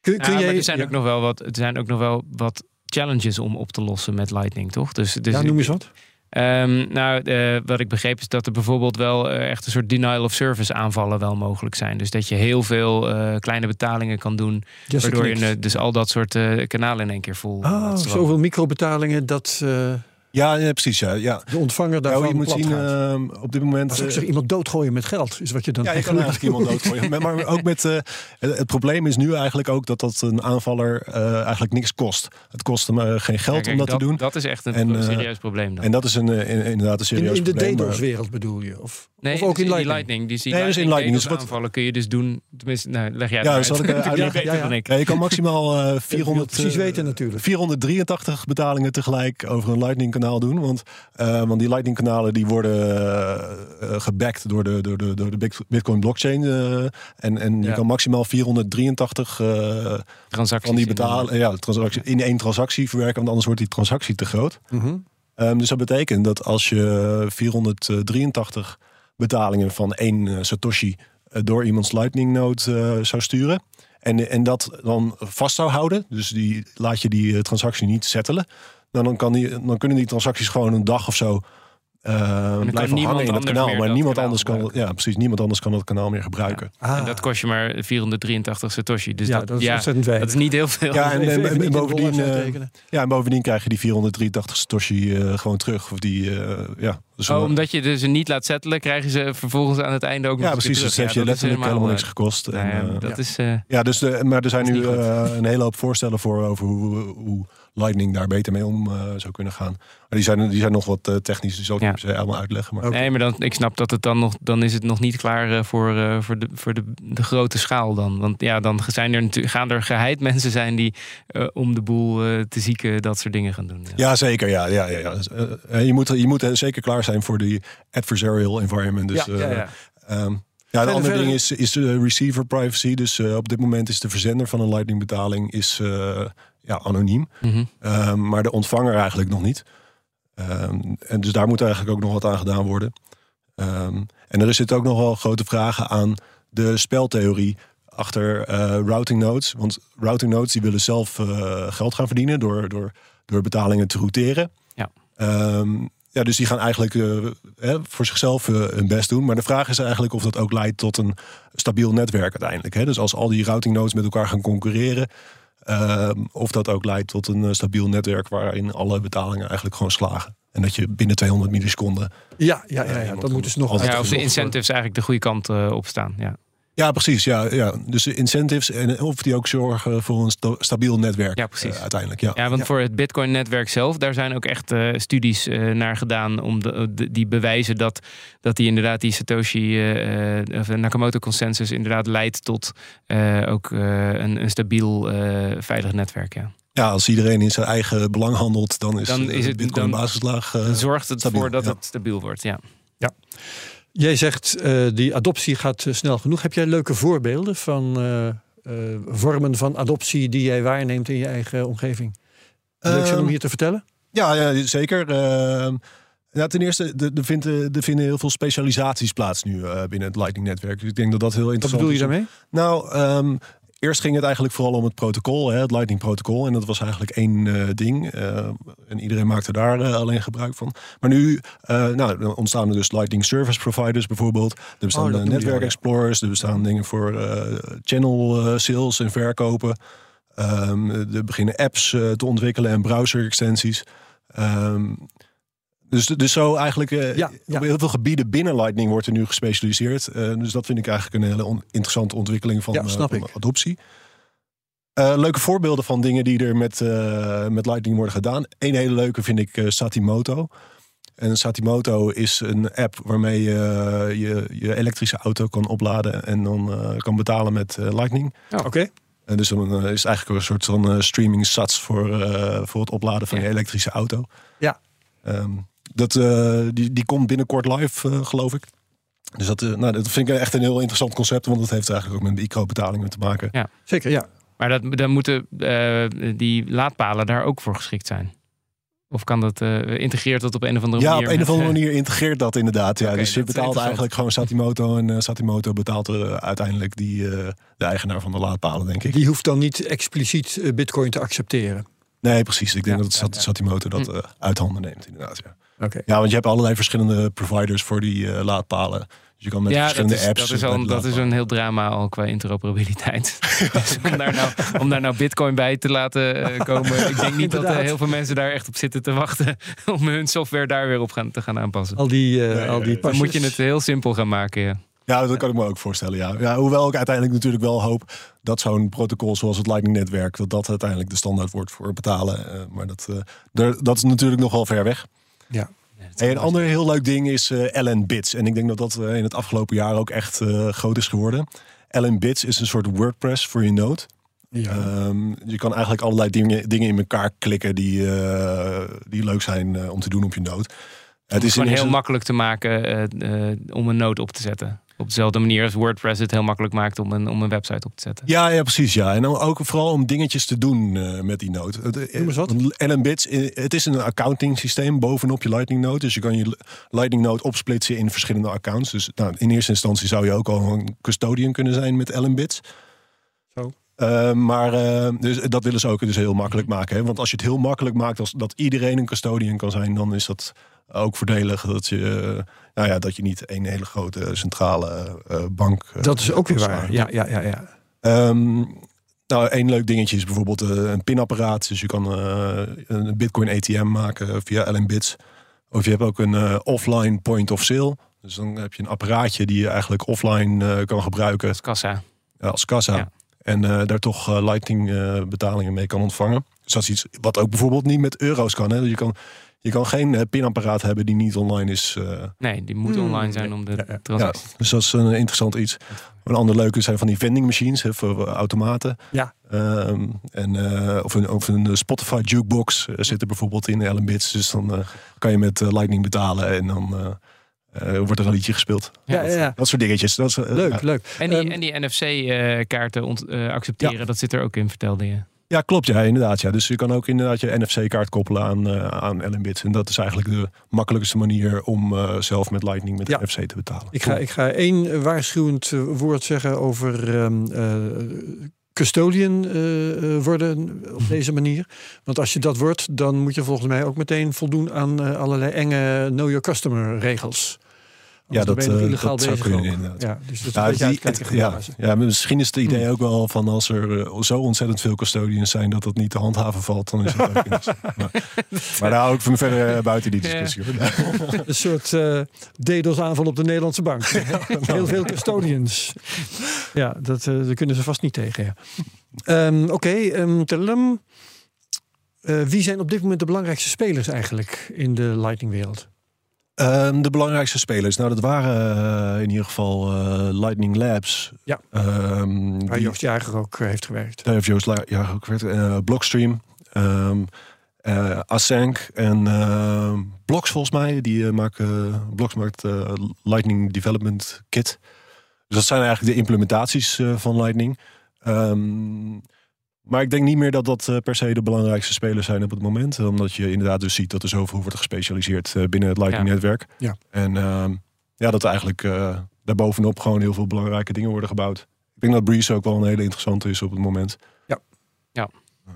Kun, kun Ja, maar jij, er zijn ja. ook nog wel wat, er zijn ook nog wel wat challenges om op te lossen met Lightning, toch? Dus, dus ja, noem eens wat. Ehm, nou, wat ik begreep is dat er bijvoorbeeld wel eh, echt een soort denial of service aanvallen wel mogelijk zijn. Dus dat je heel veel eh, kleine betalingen kan doen, Jesse waardoor je eh, dus al dat soort kanalen in één keer vol. Oh, laat stromen. zoveel microbetalingen dat Ja, ja precies. Ja, ja. de ontvanger Nou, daarvan je moet zien, eh, op dit moment... Als ik eh, zeg iemand doodgooien met geld, is wat je dan Ja, je kan eigenlijk iemand doodgooien. Maar- Maar ook met, eh, het, het probleem is nu eigenlijk ook dat dat een aanvaller eh, eigenlijk niks kost. Het kost hem geen geld Ja, kijk, om dat, te doen. Dat is echt een En, serieus probleem dan. En dat is een, eh, in- inderdaad een In, serieus in de probleem. maar- DDoS-wereld bedoel je? Of, nee, of ook dus in Lightning? Dus die Nee, dus in Lightning, Lightning. Dus wat- aanvallen kun je dus doen. Tenminste, nou, leg jij Ja, uit. ik, uitleggen. beter Ja, ja. ik. Ja, je kan maximaal eh, Je wil 400, het precies weten natuurlijk. 483 betalingen tegelijk over een Lightning doen. Want, eh, want die Lightning kanalen die worden eh, gebacked door de, door de, door de Bit- Bitcoin blockchain. eh, en en je kan maximaal 483 eh, Transacties van die in- betalen, ja, transactie, in één transactie verwerken. Want anders wordt die transactie te groot. Mhm. Ehm, dus dat betekent dat als je 483 betalingen van één Satoshi door iemands Lightning node eh, zou sturen. En, en dat dan vast zou houden. Dus die, laat je die transactie niet settelen. Nou, dan, kan die, dan kunnen die transacties gewoon een dag of zo eh, blijven hangen in het kanaal. Maar dat niemand kanaal anders kan, ja, precies, niemand anders kan dat kanaal meer gebruiken. Ah, En dat kost je maar 483 Satoshi. Dus ja, dat, dat is ja, ontzettend weinig. dat is niet heel veel. Ja, en, bovendien, eh, ja, en bovendien krijg je die 483 Satoshi eh, gewoon terug. Of die, eh, ja, dus Oh, omdat je dus ze niet laat settelen, krijgen ze vervolgens aan het einde ook ja, nog eens precies. weer Dus heeft je Ja, letterlijk helemaal niks gekost. nou En, ja, eh, dat is... eh, Ja, dus de, maar er zijn nu eh, een hele hoop voorstellen voor over hoe, hoe Lightning daar beter mee om eh, zou kunnen gaan. Maar die zijn, die zijn nog wat eh, technisch, dus Ja. se allemaal uitleggen. Maar. Nee, maar dan, ik snap dat het dan nog, dan is het nog niet klaar eh, voor, eh, voor, de, voor de, de grote schaal dan. Want ja, dan zijn er natuurlijk, gaan er geheid mensen zijn die eh, om de boel te zieken dat soort dingen gaan doen. Ja. ja, zeker. Ja, ja, ja, ja. Dus, je, moet, je moet zeker klaar zijn voor die adversarial environment. Dus, ja, ja, eh, ja. ehm, ja, de andere ding is, is eh, receiver privacy. Dus eh, op dit moment is de verzender van een Lightning betaling is, eh, ja, anoniem. Mhm. Ehm, maar de ontvanger eigenlijk nog niet. Ehm, en dus daar moet eigenlijk ook nog wat aan gedaan worden. Ehm, en er zitten ook nog wel grote vragen aan de speltheorie achter eh, routing nodes. Want routing nodes die willen zelf eh, geld gaan verdienen door, door, door betalingen te routeren. Ja. Ja, dus die gaan eigenlijk eh, hè, voor zichzelf hun best doen. Maar de vraag is eigenlijk of dat ook leidt tot een stabiel netwerk uiteindelijk. Hè? Dus als al die routing nodes met elkaar gaan concurreren, Ehm, of dat ook leidt tot een eh, stabiel netwerk waarin alle betalingen eigenlijk gewoon slagen. En dat je binnen 200 milliseconden. Ja, ja, ja, Ja, ja, iemand dat moet dus nog altijd Ja, of de worden. incentives eigenlijk de goede kant eh, op staan. Ja. Ja, precies. Ja, ja. Dus de incentives en of die ook zorgen voor een sta- stabiel netwerk. Ja, precies. eh, uiteindelijk. Ja. Ja, want Ja. voor het Bitcoin-netwerk zelf, daar zijn ook echt eh, studies eh, naar gedaan om de, de- die bewijzen dat, dat die inderdaad die Satoshi of Nakamoto-consensus inderdaad leidt tot eh, ook eh, een, een stabiel, eh, veilig netwerk. Ja. ja, als iedereen in zijn eigen belang handelt, dan is, Dan is het- Bitcoin dan- basislaag. Dan zorgt het stabiel, voor dat ja. het stabiel wordt. Ja. Jij zegt uh, die adoptie gaat uh, snel genoeg. Heb jij leuke voorbeelden van uh, vormen van adoptie die jij waarneemt in je eigen omgeving? Leuk zijn Ehm, om hier te vertellen? Ja, ja zeker. Ja, ten eerste, er vinden, er vinden heel veel specialisaties plaats nu uh, binnen het Lightning-netwerk. Dus ik denk dat dat heel interessant Wat is. bedoel je daarmee? Nou, um, eerst ging het eigenlijk vooral om het protocol, hè, het Lightning-protocol. En dat was eigenlijk één uh, ding. Uh, en iedereen maakte daar uh, alleen gebruik van. Maar nu nou, ontstaan er dus Lightning Service Providers bijvoorbeeld. Er bestaan Oh, netwerk explorers. Er bestaan dingen voor channel sales en verkopen. Um, er beginnen apps te ontwikkelen en browser-extensies. Um, dus, dus zo eigenlijk uh, ja, ja. op heel veel gebieden binnen Lightning wordt er nu gespecialiseerd. Uh, dus dat vind ik eigenlijk een hele on interessante ontwikkeling van, ja, uh, snap van ik. adoptie. Uh, leuke voorbeelden van dingen die er met, uh, met Lightning worden gedaan. Eén hele leuke vind ik uh, Satimoto. En Satimoto is een app waarmee je je, je elektrische auto kan opladen en dan uh, kan betalen met Lightning. Oh, Oké. Okay. En dus dan is het eigenlijk een soort van uh, streaming sats voor, uh, voor het opladen van ja. je elektrische auto. Ja. Um, dat, uh, die, die komt binnenkort live, uh, geloof ik. Dus dat, eh, nou, dat vind ik echt een heel interessant concept, want dat heeft eigenlijk ook met microbetalingen te maken. Zeker, ja. Maar dat, dan moeten eh, die laadpalen daar ook voor geschikt zijn. Of kan dat eh integreert dat op een of andere Ja, op manier? een of andere eh, manier integreert dat inderdaad. Ja. Dus je betaalt eigenlijk gewoon Satimoto en eh, Satimoto betaalt er, eh, uiteindelijk die, eh, de eigenaar van de laadpalen, denk ik. Die hoeft dan niet expliciet eh, bitcoin te accepteren. Nee, precies. Ik denk Ja, dat Sat- ja, ja. Satimoto dat Hm. eh, uit handen neemt, inderdaad. Ja. Oké. ja, want je hebt allerlei verschillende providers voor die eh, laadpalen. Dus je kan met ja, dat verschillende is, apps. dat, is al, dat is een heel drama al qua interoperabiliteit. Dus om, daar nou, om daar nou bitcoin bij te laten eh, komen. Ik denk niet dat eh, heel veel mensen daar echt op zitten te wachten. Om hun software daar weer op gaan, te gaan aanpassen. Al die, eh, Nee, al die Dan moet je het heel simpel gaan maken. Ja. Ja, dat kan ik me ook voorstellen. Ja. Ja, hoewel ik uiteindelijk natuurlijk wel hoop dat zo'n protocol zoals het Lightning-netwerk, dat dat uiteindelijk de standaard wordt voor betalen. Eh, maar dat, eh, dat is natuurlijk nog wel ver weg. Ja. Hey, een ander heel leuk ding is eh, LN Bits. En ik denk dat dat eh, in het afgelopen jaar ook echt eh, groot is geworden. LN Bits is een soort WordPress voor je Node. Ja. Ehm, je kan eigenlijk allerlei dingen, dingen in elkaar klikken die, eh, die leuk zijn eh, om te doen op je Node. Het is gewoon heel makkelijk te maken eh, eh, om een node op te zetten. Op dezelfde manier als WordPress het heel makkelijk maakt om een, om een website op te zetten. Ja, ja, precies. Ja. En ook vooral om dingetjes te doen eh, met die want LN Bits, het is een accounting systeem bovenop je Lightning Node. Dus je kan je Lightning Node opsplitsen in verschillende accounts. Dus nou, in eerste instantie zou je ook al een custodian kunnen zijn met LN Bits. Zo. Eh, maar eh, dus, dat willen ze ook dus heel makkelijk maken. Hè? Want als je het heel makkelijk maakt, als dat iedereen een custodian kan zijn, dan is dat ook voordelig dat je, eh, nou ja, dat je niet één hele grote centrale eh, bank. eh, Dat is ook weer waar. Ja, ja, ja, ja. Ehm, nou, één leuk dingetje is bijvoorbeeld een pinapparaat. Dus je kan eh, een Bitcoin ATM maken via LN Bits. Of je hebt ook een offline point of sale. Dus dan heb je een apparaatje die je eigenlijk offline eh, kan gebruiken Kassa. eh, als kassa. Ja. En eh, daar toch Lightning eh, betalingen mee kan ontvangen. Dus dat is iets wat ook bijvoorbeeld niet met euro's kan. Hè? Je kan je kan geen eh, pinapparaat hebben die niet online is. eh, Nee, die moet Hmm. online zijn om de Ja, ja. ja, transactie. dus dat is een interessant iets. Een ander leuke zijn van die vending machines hè, voor automaten. Ja. Ehm, en, eh, of, een, of een Spotify jukebox eh, zit er bijvoorbeeld in Ellen Bits. Dus dan kan je met Lightning betalen en dan wordt er een liedje gespeeld. Ja, ja, ja. Dat soort dingetjes. Dat is, Leuk, ja. leuk. En die, Ehm, die NFC-kaarten accepteren, dat zit er ook in, vertelde je. Ja, klopt. Ja, inderdaad. Ja. Dus je kan ook inderdaad je NFC-kaart koppelen aan, eh aan. En dat is eigenlijk de makkelijkste manier om eh, zelf met Lightning met Ja. NFC te betalen. Ik ga, ik ga één waarschuwend eh, woord zeggen over ehm, eh, custodian worden op deze manier. Want als je dat wordt, dan moet je volgens mij ook meteen voldoen aan allerlei enge know your customer regels. Ja, dat, ben je eh, illegaal dat zou bezig kunnen, ook. inderdaad. Ja, dus dat Ja, die- het- ja, misschien is het idee Hmm. ook wel van als er eh, zo ontzettend veel custodians zijn dat het niet te handhaven valt, dan is het ook maar, maar daar hou ik van verder eh, buiten die discussie. Een soort eh DDoS aanval op de Nederlandse bank. Heel veel custodians. Ja, dat, daar kunnen ze vast niet tegen. Ja. Ehm, Oké, ehm, tadadam. Eh, wie zijn op dit moment de belangrijkste spelers eigenlijk in de Lightning-wereld? Ehm, de belangrijkste spelers, nou dat waren eh, in ieder geval eh, Lightning Labs. Ja. Ehm, Waar Joost Jager ook eh, heeft gewerkt. Daar heeft Joost La- ja, ook gewerkt. Blockstream, ehm eh, Async en ehm Blocks volgens mij. Die maken, Blocks maakt Lightning Development Kit. Dus dat zijn eigenlijk de implementaties van Lightning. Ehm, maar ik denk niet meer dat dat eh, per se de belangrijkste spelers zijn op het moment. Omdat je inderdaad dus ziet dat er zoveel wordt gespecialiseerd eh, binnen het Lightning-netwerk. Ja. En ehm, ja, dat eigenlijk eh daarbovenop gewoon heel veel belangrijke dingen worden gebouwd. Ik denk dat Breeze ook wel een hele interessante is op het moment.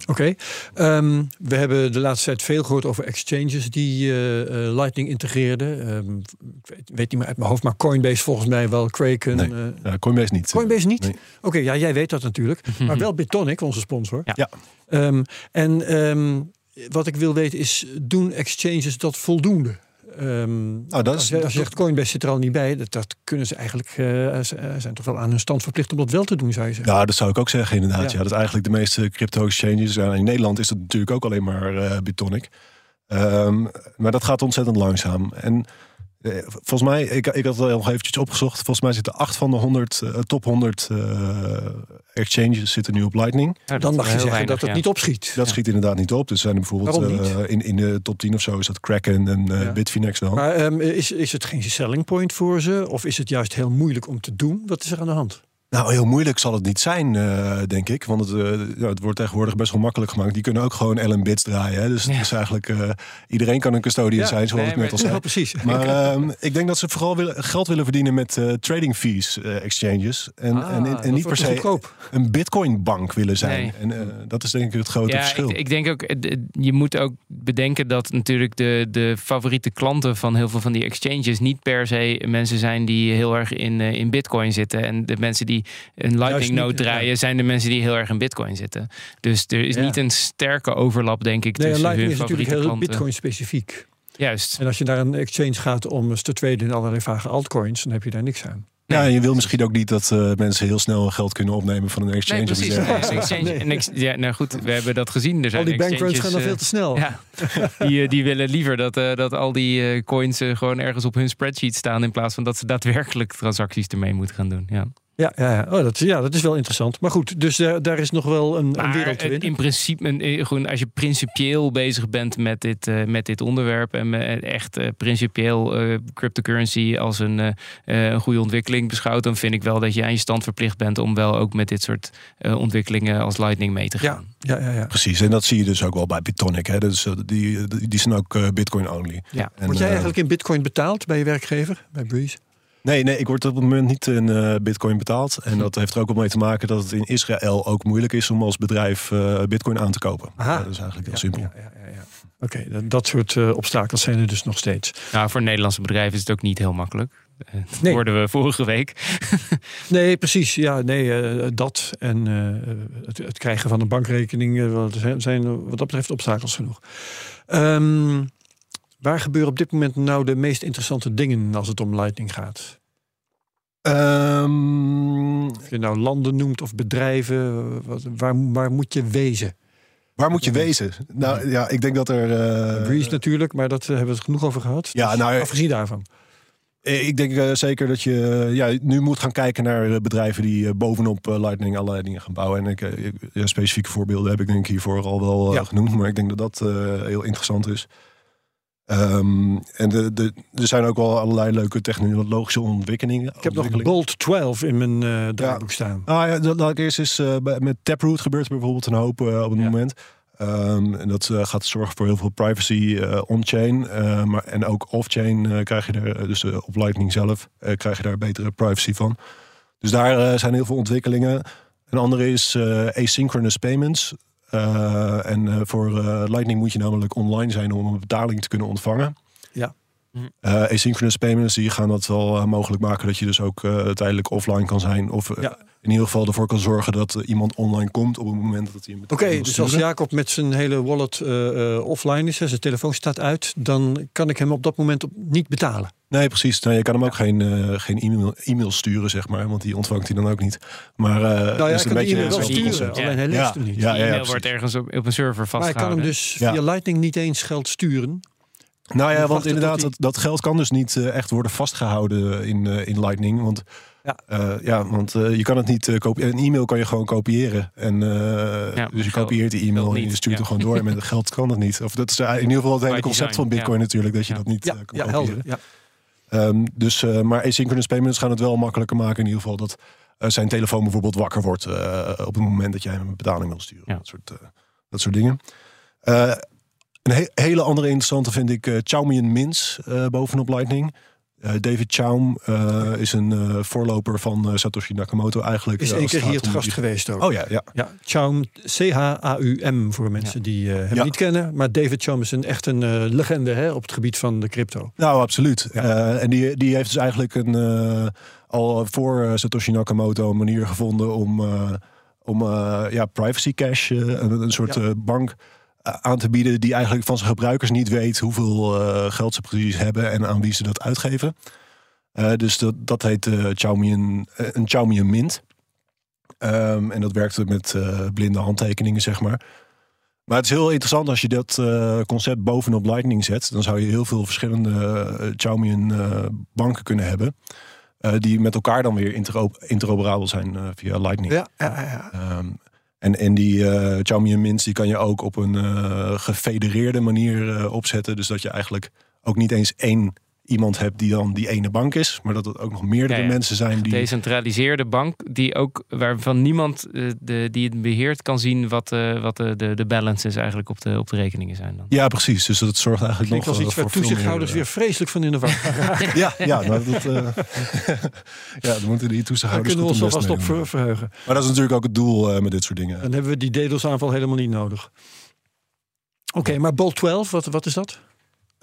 Oké. Ehm, we hebben de laatste tijd veel gehoord over exchanges die eh, eh, Lightning integreerden. Ehm, ik weet, weet niet meer uit mijn hoofd, maar Coinbase volgens mij wel, Kraken. Nee. eh, Ja, Coinbase niet. Coinbase niet? Nee. Oké, ja, jij weet dat natuurlijk. Maar wel Bitonic, onze sponsor. Ja. Ja. Ehm, en wat ik wil weten is, doen exchanges dat voldoende? Nou, dat is- als, je, als je zegt Coinbase zit er al niet bij, dat, dat kunnen ze eigenlijk, eh, zijn toch wel aan hun stand verplicht om dat wel te doen, zou je zeggen. Ja, dat zou ik ook zeggen inderdaad. Ja. Ja. dat eigenlijk de meeste crypto-exchanges... In Nederland is dat natuurlijk ook alleen maar eh Bitonic. Ehm, maar dat gaat ontzettend langzaam. En Volgens mij, ik, ik had het al eventjes opgezocht. Volgens mij zitten acht van de 100 eh, top 100 eh, exchanges zitten nu op Lightning. Dan mag je zeggen weinig, dat het ja. niet opschiet. Dat schiet inderdaad niet op. Dus zijn er bijvoorbeeld eh, in, in de top 10 of zo is dat Kraken en eh, Ja. Bitfinex dan. Maar ehm, is, is het geen selling point voor ze? Of is het juist heel moeilijk om te doen? Wat is er aan de hand? Nou, heel moeilijk zal het niet zijn, eh, denk ik. Want het, eh, het wordt tegenwoordig best wel makkelijk gemaakt. Die kunnen ook gewoon LN bits draaien. Hè? Dus het is eigenlijk, eh, iedereen kan een custodian Ja, zijn, zoals nee, ik net al zei. Ja, precies. Maar ehm, ik denk dat ze vooral willen, geld willen verdienen met trading fees exchanges. En, Ah, en, en, niet per wordt se een bitcoin bank willen zijn. Nee. En dat is denk ik het grote Ja, verschil. ik, ik denk ook, je moet ook bedenken dat natuurlijk de, de favoriete klanten van heel veel van die exchanges niet per se mensen zijn die heel erg in, in bitcoin zitten. En de mensen die een lightning node draaien, zijn de mensen die heel erg in bitcoin zitten. Dus er is Ja. niet een sterke overlap, denk ik, Nee, tussen Lightning hun is natuurlijk favoriete heel klanten. bitcoin specifiek. Juist. En als je naar een exchange gaat om eens te traden in allerlei vage altcoins, dan heb je daar niks aan. Ja, en je wil misschien ook niet dat eh, mensen heel snel geld kunnen opnemen van een exchange. Nee, of iets precies. Nee, dergelijks. een exchange, ex- ja, nou goed, we hebben dat gezien. Er zijn Al die bankruns gaan dan exchanges, veel te snel. eh, Ja, die, eh, die willen liever dat, eh, dat al die eh, coins eh, gewoon ergens op hun spreadsheet staan. In plaats van dat ze daadwerkelijk transacties ermee moeten gaan doen. Ja. Ja, ja, ja. Oh, dat, ja, dat is wel interessant. Maar goed, dus daar, daar is nog wel een, een wereld te eh, winnen. in principe, eh, gewoon als je principieel bezig bent met dit, eh, met dit onderwerp. En echt eh, principieel eh, cryptocurrency als een, eh, eh, een goede ontwikkeling beschouwt. Dan vind ik wel dat je aan je stand verplicht bent om wel ook met dit soort eh, ontwikkelingen als Lightning mee te gaan. ja, ja, ja. Precies, en dat zie je dus ook wel bij Bitonic. Hè? Dus, eh, die, die, die zijn ook eh, bitcoin only. Ja. En, Word jij eh, eigenlijk in bitcoin betaald bij je werkgever, bij Breeze? Nee, nee, ik word op het moment niet in eh, bitcoin betaald. En dat heeft er ook wel mee te maken dat het in Israël ook moeilijk is om als bedrijf eh, bitcoin aan te kopen. Aha. Ja, dat is eigenlijk heel Ja, simpel. Ja, ja, ja, ja. Oké, dat, dat soort eh, obstakels zijn er dus nog steeds. Nou, voor Nederlandse bedrijven is het ook niet heel makkelijk. Dat Nee. hoorden we vorige week. Nee, precies. Ja, nee, eh, dat en eh, het, het krijgen van een bankrekening zijn, zijn wat dat betreft obstakels genoeg. Ehm, waar gebeuren op dit moment nou de meest interessante dingen als het om Lightning gaat? Ehm, Of je nou landen noemt of bedrijven, eh, wat, waar, waar moet je wezen? waar moet je wezen? Nou ja, ik denk dat er. eh, Breeze natuurlijk, maar dat eh, hebben we het genoeg over gehad. Ja, Dus nou, afgezien daarvan. Eh, Ik denk eh, zeker dat je eh, ja, nu moet gaan kijken naar eh, bedrijven die eh, bovenop eh, Lightning allerlei dingen gaan bouwen. En ik, eh, ja, specifieke voorbeelden heb ik denk ik hiervoor al wel eh, Ja. genoemd, maar ik denk dat dat eh, heel interessant is. Ehm, en de, de, er zijn ook wel allerlei leuke technologische ontwikkelingen. Ik heb nog. Bolt 12 in mijn eh draaiboek staan. Ah ja, dat ik eerst eens eh, met Taproot gebeurt er bijvoorbeeld een hoop eh, op het Ja. moment. Ehm, en dat gaat zorgen voor heel veel privacy on-chain. maar, en ook off-chain krijg je er, dus op Lightning zelf, krijg je daar betere privacy van. Dus daar zijn heel veel ontwikkelingen. Een andere is asynchronous payments. Eh, en eh, voor eh, Lightning moet je namelijk online zijn om een betaling te kunnen ontvangen. Ja. Eh, asynchronous payments die gaan dat wel mogelijk maken dat je dus ook tijdelijk offline kan zijn. Of Ja. In ieder geval ervoor kan zorgen dat eh, iemand online komt op het moment dat hij een Oké, dus als. Jacob met zijn hele wallet eh, eh, offline is, hè, zijn telefoon staat uit, dan kan ik hem op dat moment op, niet betalen. Nee, precies. Nee, je kan hem ook geen, eh, geen e-mail, e-mail sturen, zeg maar. Want die ontvangt hij dan ook niet. Maar eh Nou ja, is een beetje e-mail wel sturen, alleen hij leest Ja, hem niet. ja, Die ja, e-mail wordt ergens op, op een server maar hij kan vastgehouden. hem dus Ja. via Lightning niet eens geld sturen. Nou ja, want inderdaad, die- dat, dat geld kan dus niet echt worden vastgehouden in, eh, in Lightning. Want, Ja. ja. ja, want eh, je kan het niet uh, kopiëren. Een e-mail kan je gewoon kopiëren. En, eh, Ja, dus je kopieert die e-mail en je stuurt ja. hem gewoon door. En met het geld kan dat niet. Of dat is in ieder geval het hele concept van Bitcoin natuurlijk. Dat je Ja. dat niet Ja, eh, kan ja kopiëren. helder. Ja. Ehm, dus, eh, maar asynchronous payments gaan het wel makkelijker maken. In ieder geval dat eh, zijn telefoon bijvoorbeeld wakker wordt eh, op het moment dat jij hem een betaling wil sturen. Ja. Dat, soort, eh, dat soort dingen. Eh, een he- hele andere interessante vind ik uh, Chaumian Mins eh, bovenop Lightning. Uh, David Chaum uh, is een uh, voorloper van uh, Satoshi Nakamoto eigenlijk. Is één keer het hier om gast die- geweest ook. Oh ja, ja. Ja, Chaum, C-H-A-U-M voor mensen die eh, hem Ja. niet kennen. Maar David Chaum is een, echt een eh, legende hè, op het gebied van de crypto. Nou, absoluut. Ja. Eh, en die, die heeft dus eigenlijk een, eh, al voor eh, Satoshi Nakamoto een manier gevonden om, eh, om eh, ja, privacy cash, eh, een, een soort Ja. eh, bank eh, aan te bieden die eigenlijk van zijn gebruikers niet weet hoeveel eh, geld ze precies hebben en aan wie ze dat uitgeven. Eh, dus dat, dat heet eh Chaumian, eh, een Chaumian Mint. Ehm, en dat werkte met eh, blinde handtekeningen, zeg maar. Maar het is heel interessant als je dat uh, concept bovenop Lightning zet. Dan zou je heel veel verschillende uh, Xiaomi en uh, banken kunnen hebben. die met elkaar dan weer interoperabel zijn via Lightning. Ja, ja, ja. Um, en, en die Xiaomi en Mints die kan je ook op een gefedereerde manier opzetten. Dus dat je eigenlijk ook niet eens één iemand hebt die dan die ene bank is, maar dat het ook nog meerdere mensen zijn die. Decentraliseerde bank, die ook waarvan niemand uh, de, die het beheert kan zien wat, uh, wat de, de, de balance is eigenlijk op de, op de rekeningen zijn. Dan. Ja, precies. Dus dat zorgt eigenlijk nog als iets waar toezichthouders weer vreselijk van in de war ja, ja, nou, dat, uh, ja, dan moeten die toezichthouders. Daar kunnen we ons alvast op verheugen. Maar dat is natuurlijk ook het doel met dit soort dingen. Dan hebben we die DDoS-aanval helemaal niet nodig. Oké, okay, maar Bolt 12, wat, wat is dat?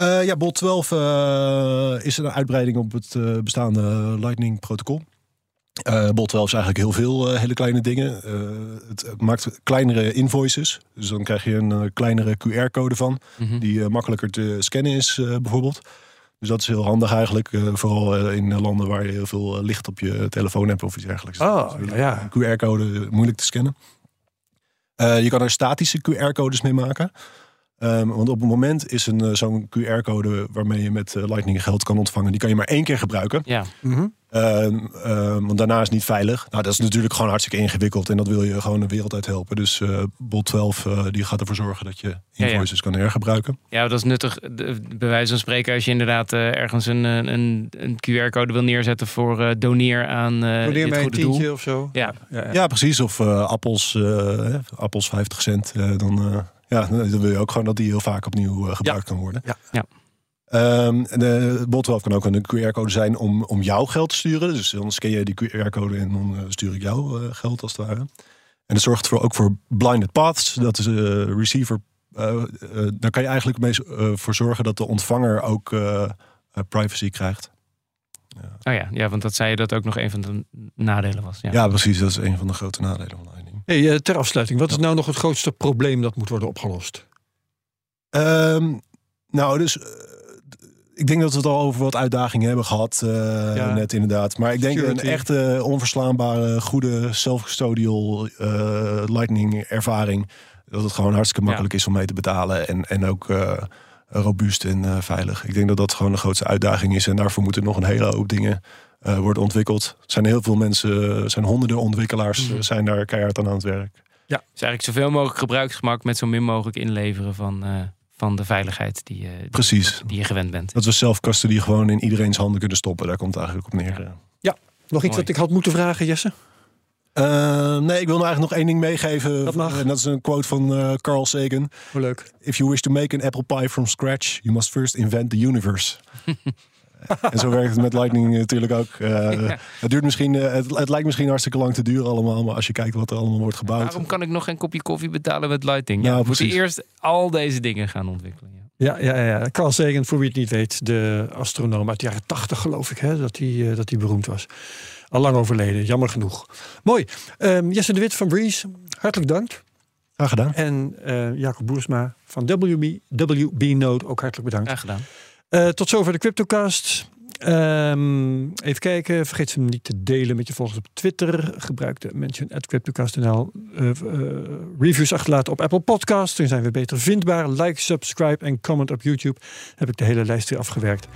Uh, ja, Bolt 12 uh, is een uitbreiding op het uh, bestaande Lightning protocol. Bolt 12 is eigenlijk heel veel hele kleine dingen. Het, het, maakt kleinere invoices. Dus dan krijg je een kleinere QR-code van. Mm -hmm. Die makkelijker te scannen is bijvoorbeeld. Dus dat is heel handig eigenlijk. vooral in landen waar je heel veel licht op je telefoon hebt of iets dergelijks. Oh, dus ja. QR-code moeilijk te scannen. je kan er statische QR-codes mee maken. Um, want op het moment is een, uh, zo'n QR-code waarmee je met uh, Lightning geld kan ontvangen, die kan je maar één keer gebruiken. Ja. Mm -hmm. um, um, want daarna is het niet veilig. Nou, dat is natuurlijk gewoon hartstikke ingewikkeld en dat wil je gewoon de wereld uit helpen. Dus uh, Bot 12 die gaat ervoor zorgen dat je invoices ja, ja. kan hergebruiken. Ja, dat is nuttig. Bij wijze van spreken, als je inderdaad ergens een, een, een QR-code wil neerzetten voor doneer aan doneer dit mij goede een tientje doel. of zo. Ja, ja, ja. precies. Of appels, appels 50 cent. dan ja, dan wil je ook gewoon dat die heel vaak opnieuw uh, gebruikt ja. kan worden. Ja. ja. Um, de bot 12 kan ook een QR-code zijn om, om jouw geld te sturen. Dus dan scan je die QR-code en dan uh, stuur ik jouw uh, geld als het ware. En dat zorgt voor, ook voor blinded paths. Dat is een receiver. daar kan je eigenlijk mee voor zorgen dat de ontvanger ook privacy krijgt. Ja. Oh ja, ja, want dat zei je dat ook nog een van de nadelen was. Ja, ja precies. Dat is een van de grote nadelen van Lightning. Hey, ter afsluiting, wat is nou nog het grootste probleem dat moet worden opgelost? Um, nou, dus ik denk dat we het al over wat uitdagingen hebben gehad. Uh, ja. Net inderdaad. Maar ik denk Security. een echte onverslaanbare, goede self-custodial uh, lightning ervaring. Dat het gewoon hartstikke makkelijk ja. is om mee te betalen. En, en ook uh, robuust en veilig. Ik denk dat dat gewoon de grootste uitdaging is. En daarvoor moeten nog een hele hoop dingen uh, worden ontwikkeld. Er zijn heel veel mensen, er zijn honderden ontwikkelaars, mm. zijn daar keihard aan aan het werk. Ja, dus eigenlijk zoveel mogelijk gebruiksgemak met zo min mogelijk inleveren van, uh, van de veiligheid die, uh, die, Precies. die je gewend bent. Dat we self-custody gewoon in iedereens handen kunnen stoppen. Daar komt het eigenlijk op neer. Ja, ja. nog iets Mooi. wat ik had moeten vragen, Jesse? Uh, nee, ik wil nou eigenlijk nog één ding meegeven. Dat mag. En dat is een quote van uh, Carl Sagan. Oh, leuk. If you wish to make an apple pie from scratch, you must first invent the universe. en zo werkt het met Lightning natuurlijk ook. Uh, ja. Het duurt misschien, het, het, lijkt misschien hartstikke lang te duren allemaal, maar als je kijkt wat er allemaal wordt gebouwd. Waarom kan ik nog geen kopje koffie betalen met Lightning? Ja, nou, moet je eerst al deze dingen gaan ontwikkelen. Ja, ja, ja. Carl Sagan, voor wie het niet weet, de astronoom uit de jaren tachtig geloof ik, hè, dat hij dat hij beroemd was. Al lang overleden, jammer genoeg. Mooi. Um, Jesse de Wit van Breeze, hartelijk dank. Graag gedaan. En uh, Jacob Boersma van WB, WB Node ook hartelijk bedankt. Graag gedaan. Uh, tot zover de CryptoCast. Um, even kijken, vergeet hem niet te delen met je volgers op Twitter. Gebruik de mention at CryptoCast.nl. Uh, uh, reviews achterlaten op Apple Podcasts. Dan zijn we beter vindbaar. Like, subscribe en comment op YouTube. Heb ik de hele lijst weer afgewerkt.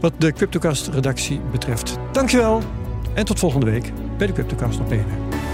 Wat de CryptoCast redactie betreft. Dankjewel. En tot volgende week bij de CryptoCast op BNR.